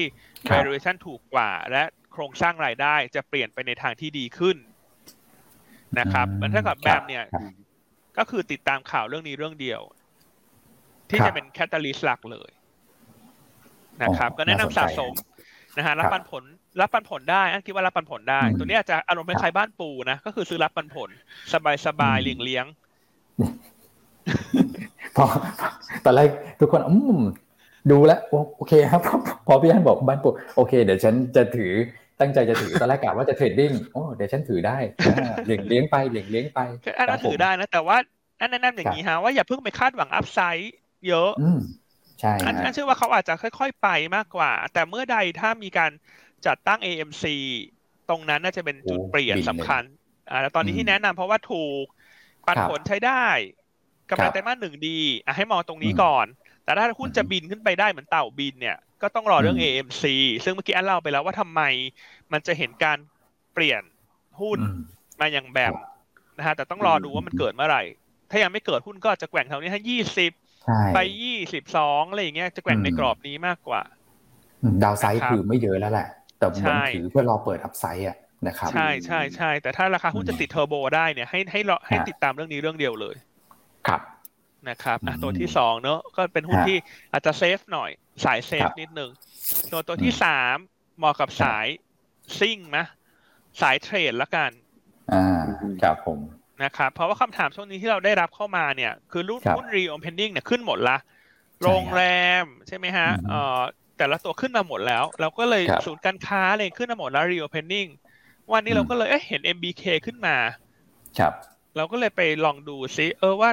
valuation ถูกกว่า และโครงสร้างรายได้จะเปลี่ยนไปในทางที่ดีขึ้นนะครับมันถ้ากับแบมเนี่ย ก็คือติดตามข่าวเรื่องนี้เรื่องเดียว ที่จะเป็นแคตตาลิสต์หลักเลยนะครับ ก็แนะนำสะสมนะฮะรับปันผล รับปันผลได้อันคิดว่ารับปันผลได้ ตัวนี้อาจจะอารมณ์คล้ายบ้านปูนะก็คือซื้อรับปันผล สบายสบายเลี้ยงเลี้ยง พอตอนแรกทุกคนอืมดูแล้วโอเคครับ พอพี่อันบอกบ้านปุ๊บโอเค เดี๋ยวฉันจะถือตั้งใจจะถือตอนแรกกะว่าจะเทรดดิ้งโอ้เดี๋ยวฉันถือได้เลี้ยงเลี้ยงไปเลี้ยงเลี้ยงไปอันนั้นถือได้นะแต่ว่าอันแนะนำอย่างนี้ฮะว่าอย่าเพิ่งไปคาดหวังอัพไซด์เยอะใช่อันเชื่อว่าเขาอาจจะค่อย ๆ ไปมากกว่า แต่เมื่อใดถ้ามีการจัดตั้ง AMC ตรงนั้นน่าจะเป็นจุดเปลี่ยนสำคัญอ่าแล้วตอนนี้ที่แนะนำเพราะว่าถูกปันผลใช้ได้ กำไรไตรมาสหนึ่งดีอะให้มองตรงนี้ก่อน แต่ถ้าหุ้นจะบินขึ้นไปได้เหมือนเต่าบินเนี่ยก็ต้องรอเรื่อง AMC ซึ่งเมื่อกี้อันเล่าไปแล้วว่าทำไมมันจะเห็นการเปลี่ยนหุ้นมาอย่างแบบนะฮะแต่ต้องรอดูว่ามันเกิดเมื่อไหร่ ถ้ายังไม่เกิดหุ้นก็จะแกว่งแถวนี้ให้ยี่สิบไปยี่สิบสองอะไรอย่างเงี้ยจะแกว่งในกรอบนี้มากกว่า ดาวไซด์คือไม่เยอะแล้วแหละ แต่มันถือเพื่อรอเปิดอัพไซด์อะนะครับ ใช่ใช่ใช่แต่ถ้าราคาหุ้นจะติดเทอร์โบได้เนี่ยให้ให้เราให้ติดตามเรื่องนี้เรื่องเดียวเลย ครับนะครับอะตัวที่สองเนอะก็เป็นหุ้นที่อาจจะ safe หน่อยสาย safe นิดนึงตัวตัวที่สามเหมาะกับสายซิ่งนะสาย trade ละกัน อ่าครับผมนะครับเพราะว่าคำถามช่วงนี้ที่เราได้รับเข้ามาเนี่ย คือหุ้นหุ้น reopening เนี่ยขึ้นหมดละโรงแรมใช่ไหมฮะเอ่อแต่ละตัวขึ้นมาหมดแล้ว เราก็เลยศูนย์การค้าเลยขึ้นมาหมดแล้ว reopening วันนี้เราก็เลยเห็น MBK ขึ้นมา ครับ เราก็เลยไปลองดูซิเออว่า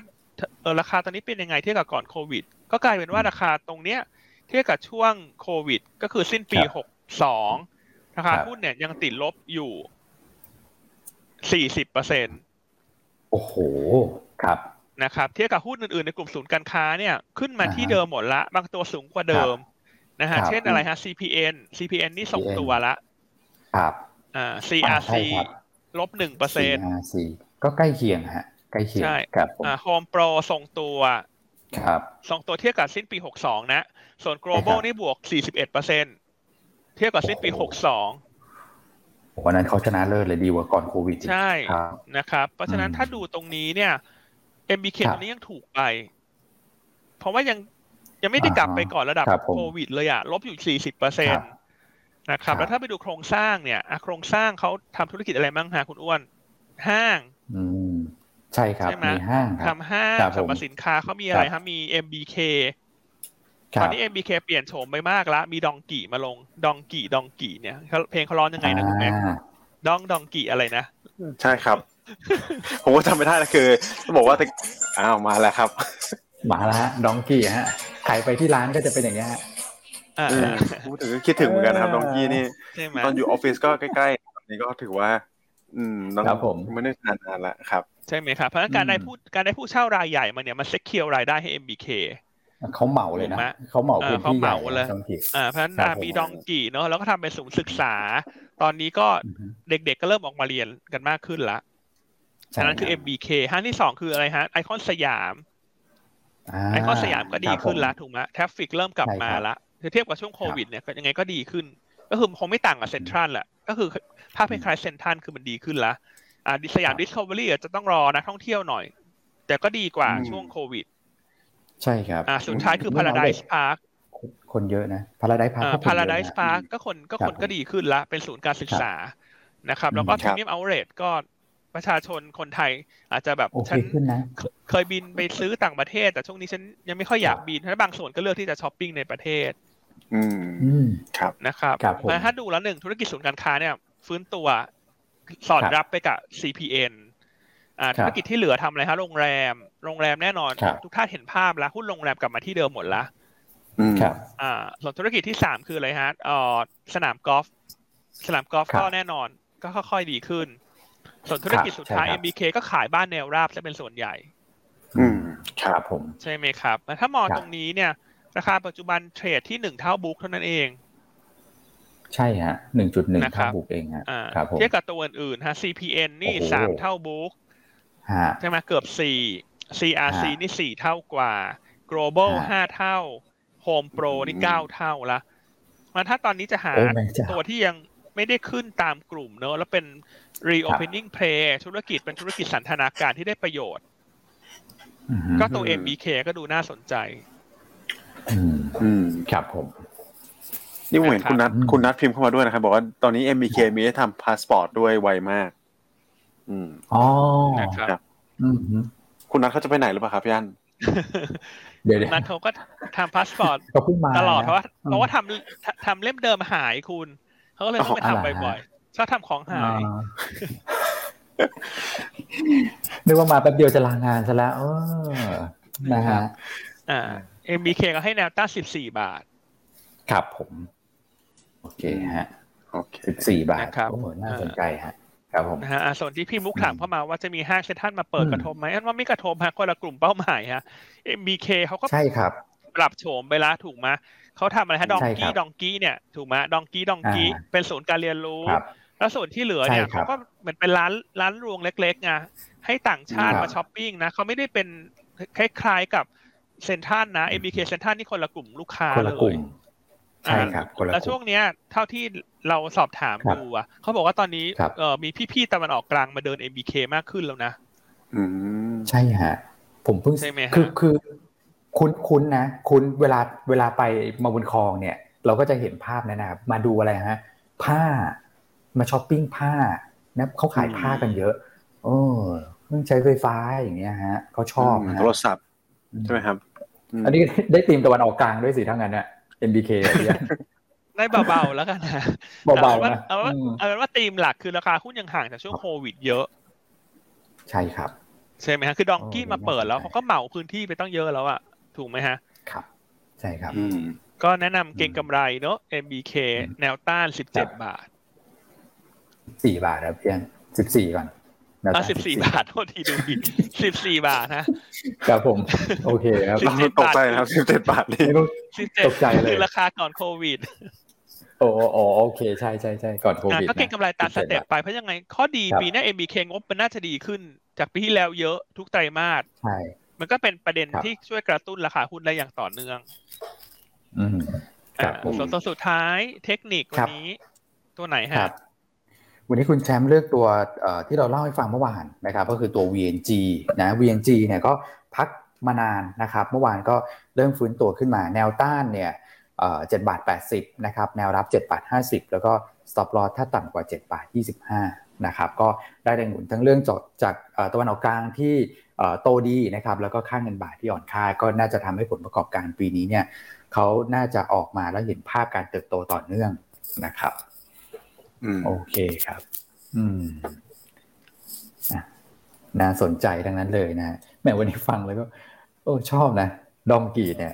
เออราคาตอนนี้เป็นยังไงเทียบกับก่อนโควิด ก็กลายเป็นว่าราคาตรงเนี้ยเทียบกับช่วงโควิด ก็คือสิ้นปีหกสองราคาหุ้นเนี่ยยังติดลบอยู่สี่สิบเปอร์เซ็นต์โอ้โหครับนะครับเทียบกับหุ้นอื่นๆในกลุ่มศูนย์การค้าเนี่ยขึ้นมาที่เดิมหมดละ บางตัวสูงกว่าเดิมนะฮะเช่นอะไรฮะ CPN CPN นี่ส่งตัวละครับอ่า CRC ลบหนึ่งเปอร์เซ็นต์ CRC ก็ใกล้เคียงฮะ ใกล้เคียงใช่ครับอ่า Home Pro ส่งตัวครับส่งตัวเทียบกับสิ้นปีหกสองนะ ส่วน global นี่บวกสี่สิบเอ็ดเปอร์เซ็นต์เทียบกับสิ้นปีหกสองวันนั้นเขาชนะเลิศเลยดีกว่าก่อนโควิดใช่นะครับ เพราะฉะนั้นถ้าดูตรงนี้เนี่ย MBK ตรงนี้ยังถูกไป เพราะว่ายังยังไม่ได้กลับไปก่อนระดับโควิดเลยอะลบอยู่สี่สิบเปอร์เซ็นตนะครับ แล้วถ้าไปดูโครงสร้างเนี่ยโครงสร้างเขาทำธุรกิจอะไรบ้างฮะคุณอ้วน ห้างอืม ใช่ครับมีห้างทำห้างสรรพสินค้าเขามีอะไรครับมี MBK ตอนนี้ MBK เปลี่ยนโฉมไปมากแล้วมีดองกี่มาลงดองกี่ดองกี่เนี่ยเพลงเขาร้องยังไงนะคุณแม่ดองดองกี่อะไรนะ ใช่ครับ ผมก็จำไม่ได้นะคือต้องบอกว่าอ้าวมาแล้วครับ มาแล้วฮะดองกี่ฮะใครไปที่ร้านก็จะเป็นอย่างเงี้ยพูดถึงคิดถึงเหมือนกันครับดองกี้นี่ตอนอยู่ออฟฟิศก็ใกล้ๆนี้ก็ถือว่า อืมน้องผมไม่ได้ทานนานละครับ ใช่ไหมครับ เพราะการได้พูดการได้ผู้เช่ารายใหญ่มาเนี่ยมันเซ็กเคียวรายได้ให้ MBK เขาเหมาเลยนะเขาเหมาพื้นที่ใหญ่เลยอ่าเพราะฉะนั้นมีดองกี่เนาะแล้วก็ทำเป็นศูนย์ศึกษา ตอนนี้ก็เด็กๆก็เริ่มออกมาเรียนกันมากขึ้นละฉะนั้นคือ MBK ห้างที่สองคืออะไรฮะไอคอนสยามไอคอนสยามก็ดีขึ้นละถูกไหม traffic เริ่มกลับมาละเทียบกับช่วงโควิดเนี่ยยังไงก็ดีขึ้น ก็คือคงไม่ต่างกับเซ็นทรัลแหละ ก็คือภาพคล้ายๆเซ็นทรัลคือมันดีขึ้นละอ่าที่สยามดิสคัฟเวอรี่จะต้องรอนักท่องเที่ยวหน่อย แต่ก็ดีกว่าช่วงโควิด ใช่ครับ อ่าสุดท้ายคือ Paradise Park คนเยอะนะ Paradise Park Paradise Park ก็คนก็คนก็ดีขึ้นละ เป็นศูนย์การศึกษานะครับ แล้วก็พรีเมียมเอาเรทก็ประชาชนคนไทยอาจจะแบบฉันเคยบินไปซื้อต่างประเทศ แต่ช่วงนี้ฉันยังไม่ค่อยอยากบินเพราะบางส่วนก็เลือกที่จะช้อปปิ้งในประเทศ อืมครับนะครับถ้าดูแล้วหนึ่งธุรกิจศูนย์การค้าเนี่ย ฟื้นตัวสอดรับไปกับ CPN ธุรกิจที่เหลือทำอะไรฮะโรงแรม โรงแรมแน่นอน ทุกท่านเห็นภาพแล้วหุ้นโรงแรมกลับมาที่เดิมหมดละครับอ่าส่วนธุรกิจที่สามคืออะไรฮะอ่อสนามกอล์ฟสนามกอล์ฟก็แน่นอน ก็ค่อยๆดีขึ้น ส่วนธุรกิจสุดท้าย MBK ก็ขายบ้านแนวราบจะเป็นส่วนใหญ่ อืมครับผม ใช่ไหมครับ ถ้ามองตรงนี้เนี่ย ราคาปัจจุบันเทรดที่หนึ่งเท่าบุ๊กเท่านั้นเอง ใช่ฮะหนึ่งจุดหนึ่งเท่าบุ๊กเองฮะครับผมเทียบกับตัวอื่นๆฮะ CPN นี่สามเท่าบุ๊กใช่ไหมเกือบสี่ CRC นี่สี่เท่ากว่า Global ห้าเท่า HomePro นี่เก้าเท่าละมาถ้าตอนนี้จะหาตัวที่ยังไม่ได้ขึ้นตามกลุ่มเนอะแล้วเป็น reopening play ธุรกิจเป็นธุรกิจสันทนาการที่ได้ประโยชน์ ก็ตัว MBK ก็ดูน่าสนใจ อืมครับผม นี่ผมเห็นคุณนัทคุณนัทพิมพ์เข้ามาด้วยนะครับ บอกว่าตอนนี้ MBK มีให้ทำพาสปอร์ตด้วยไวมาก อืมอ๋อนะครับคุณนัทเขาจะไปไหนหรือเปล่าครับพี่อันเดี๋ยวนัทเขาก็ทำพาสปอร์ตตลอดเพราะว่าเพราะว่าทำทำเล่มเดิมหายคุณเขาก็เลยต้องไปทำบ่อยๆชอบทำของหายนึกว่ามาแป๊บเดียวจะลางานซะแล้วนะฮะอ่า MBK ก็ให้แนวต้านสิบสี่บาท ครับผม โอเคฮะโอเคสิบสี่บาทครับโอ้โหน่าสนใจฮะ ครับผมนะฮะส่วนที่พี่มุกถามเข้ามาว่าจะมีห้างเซ็นทรัลมาเปิดกระทบไหมอันว่าไม่กระทบฮะคนละกลุ่มเป้าหมายฮะ MBK เขาก็ใช่ครับปรับโฉมไปแล้วถูกไหมเขาทำอะไรฮะดองกี้ดองกี้เนี่ยถูกไหมดองกี้ดองกี้เป็นศูนย์การเรียนรู้ แล้วส่วนที่เหลือเนี่ยเขาก็เหมือนเป็นร้านร้านรวงเล็กๆไงให้ต่างชาติมาช้อปปิ้งนะเขาไม่ได้เป็นคล้ายๆกับ เซ็นทรัลนะ MBK เซ็นทรัลนี่คนละกลุ่มลูกค้าเลยใช่ครับแล้วช่วงเนี้ย เท่าที่เราสอบถามดูอะเขาบอกว่าตอนนี้เออมีพี่ๆตะวันออกกลางมาเดิน MBK มากขึ้นแล้วนะอืมใช่ฮะ ผมเพิ่งคือคือคุ้นคุ้นนะคุ้นเวลาเวลาไปมาบนคลองเนี่ย เราก็จะเห็นภาพนะครับมาดูอะไรฮะ ผ้ามาช้อปปิ้งผ้านะเขาขายผ้ากันเยอะโอ้เครื่องใช้ไฟฟ้าอย่างเงี้ยฮะเขาชอบโทรศัพท์ใช่ไหมครับ อันนี้ได้ตีมตะวันออกกลางด้วยสิทั้งนั้นเนี่ย MBK ได้เบาๆแล้วกันนะเบาๆนะเอาว่าเอาเป็นว่าตีมหลักคือราคาหุ้นยังห่างจากช่วงโควิดเยอะ ใช่ครับ ใช่ไหมฮะคือดองกี้มาเปิดแล้วเขาก็เหมาพื้นที่ไปต้องเยอะแล้วอะถูกไหมฮะ ครับ ใช่ครับก็แนะนำเก่งกำไรเนอะ MBK แนวต้านสิบเจ็ดบาทสี่บาทครับเพียงสิบสี่ก่อน อะสิบสี่บาทโทษทีดูดีสิบสี่บาทนะครับผม โอเคครับตกใจครับสิบเจ็ดบาทนี่สิบเจ็ดตกใจเลยราคาก่อนโควิดโอ้โอโอเคใช่ใช่ใช่ก่อนโควิดก็เก็งกำไรตามสเต็ปไปเพราะยังไงข้อดีปีหน้า MBK งบมันน่าจะดีขึ้น จากปีที่แล้วเยอะทุกไตรมาสใช่มันก็เป็นประเด็นที่ช่วยกระตุ้นราคาหุ้นได้อย่างต่อเนื่อง อืมครับส่วนตัวสุดท้ายเทคนิควันนี้ ตัวไหนฮะ วันนี้คุณแชมป์เลือกตัวที่เราเล่าให้ฟังเมื่อวานนะครับ ก็คือตัว VNG นะ VNG เนี่ยก็พักมานานนะครับ เมื่อวานก็เริ่มฟื้นตัวขึ้นมาแนวต้านเนี่ยเจ็ดบาทแปดสิบนะครับ แนวรับเจ็ดบาทห้าสิบแล้วก็ stop loss ถ้าต่ำกว่าเจ็ดบาทยี่สิบห้านะครับ ก็ได้แรงหนุนทั้งเรื่องจากจากตะวันออกกลางที่โตดีนะครับ แล้วก็ค่าเงินบาทที่อ่อนค่า ก็น่าจะทำให้ผลประกอบการปีนี้เนี่ยเขาน่าจะออกมาแล้วเห็นภาพการเติบโตต่อเนื่องนะครับ โอเคครับ อืมน่าสนใจทั้งนั้นเลยนะแม้วันนี้ฟังแล้วก็ โอ้ชอบนะ ดองกีเนี่ย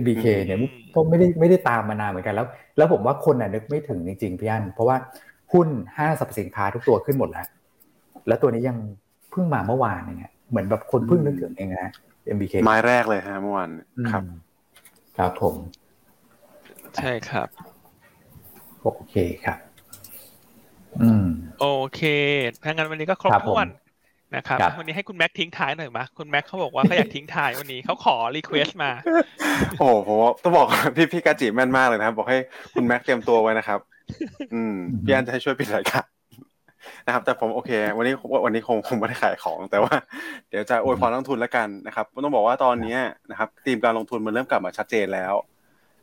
MBK เนี่ยผมไม่ได้ไม่ได้ตามมานานเหมือนกันแล้ว แล้วผมว่าคนน่ะนึกไม่ถึงจริงๆพี่อันเพราะว่าหุ้นห้างสรรพสินค้าทุกตัวขึ้นหมดแล้ว แล้วตัวนี้ยังเพิ่งมาเมื่อวานเนี่ยเหมือนแบบคนเพิ่งนึกถึงเองนะ MBK ไม้แรกเลยฮะเมื่อวานครับ ครับผม ใช่ครับ โอเคครับอืม โอเคถ้างั้นวันนี้ก็ครบถ้วนนะครับ วันนี้ให้คุณแม็กทิ้งท้ายหน่อยมะคุณแม็กเขาบอกว่าเขาอยากทิ้งท้ายวันนี้เขาขอ request มา โอ้โหต้องบอกพี่พี่กาจิแม่นมากเลยนะครับ บอกให้คุณแม็กเตรียมตัวไว้นะครับ อืมพี่อันจะให้ช่วยปิดรายการนะครับ แต่ผมโอเค วันนี้วันนี้คงคงไม่ได้ขายของ แต่ว่าเดี๋ยวจะอวยพรลงทุนแล้วกันนะครับต้องบอกว่าตอนนี้นะครับธีมการลงทุนมันเริ่มกลับมาชัดเจนแล้ว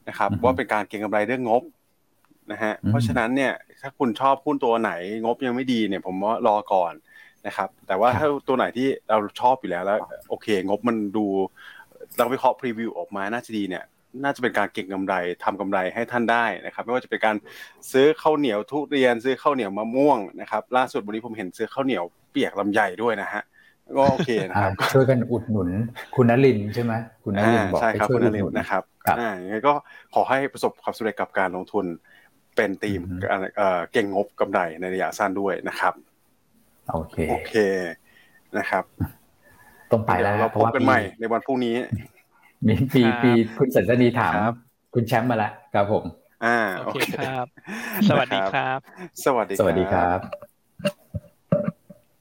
นะครับ ว่าเป็นการเก็งกำไรเรื่องงบ นะฮะเพราะฉะนั้นเนี่ยถ้าคุณชอบหุ้นตัวไหนงบยังไม่ดีเนี่ย ผมว่ารอก่อนนะครับแต่ว่าถ้าตัวไหนที่เราชอบอยู่แล้วแล้ว โอเค งบมันดูเราไปเคาะพรีวิวออกมาน่าจะดีเนี่ยน่าจะเป็นการเก็งกำไรทำกำไรให้ท่านได้นะครับ ไม่ว่าจะเป็นการซื้อข้าวเหนียวทุเรียนซื้อข้าวเหนียวมะม่วงนะครับ ล่าสุดวันนี้ผมเห็นซื้อข้าวเหนียวเปียกลำไยด้วยนะฮะก็โอเคนะครับช่วยกันอุดหนุนคุณนลินใช่ไหมคุณนลินบอกใช่ครับคุณนลินนะครับอ่าอย่างไรก็ขอให้ประสบความสำเร็จกับการลงทุน เป็นทีมเก่งงบกำไรในระยะสั้นด้วยนะครับ โอเคโอเคนะครับต้องไปแล้วเราพบกันใหม่ในวันพรุ่งนี้ มีปีปีคุณสันนีถาม คุณแชมป์มาแล้วครับผม อ่าโอเคครับ สวัสดีครับ สวัสดีสวัสดีครับ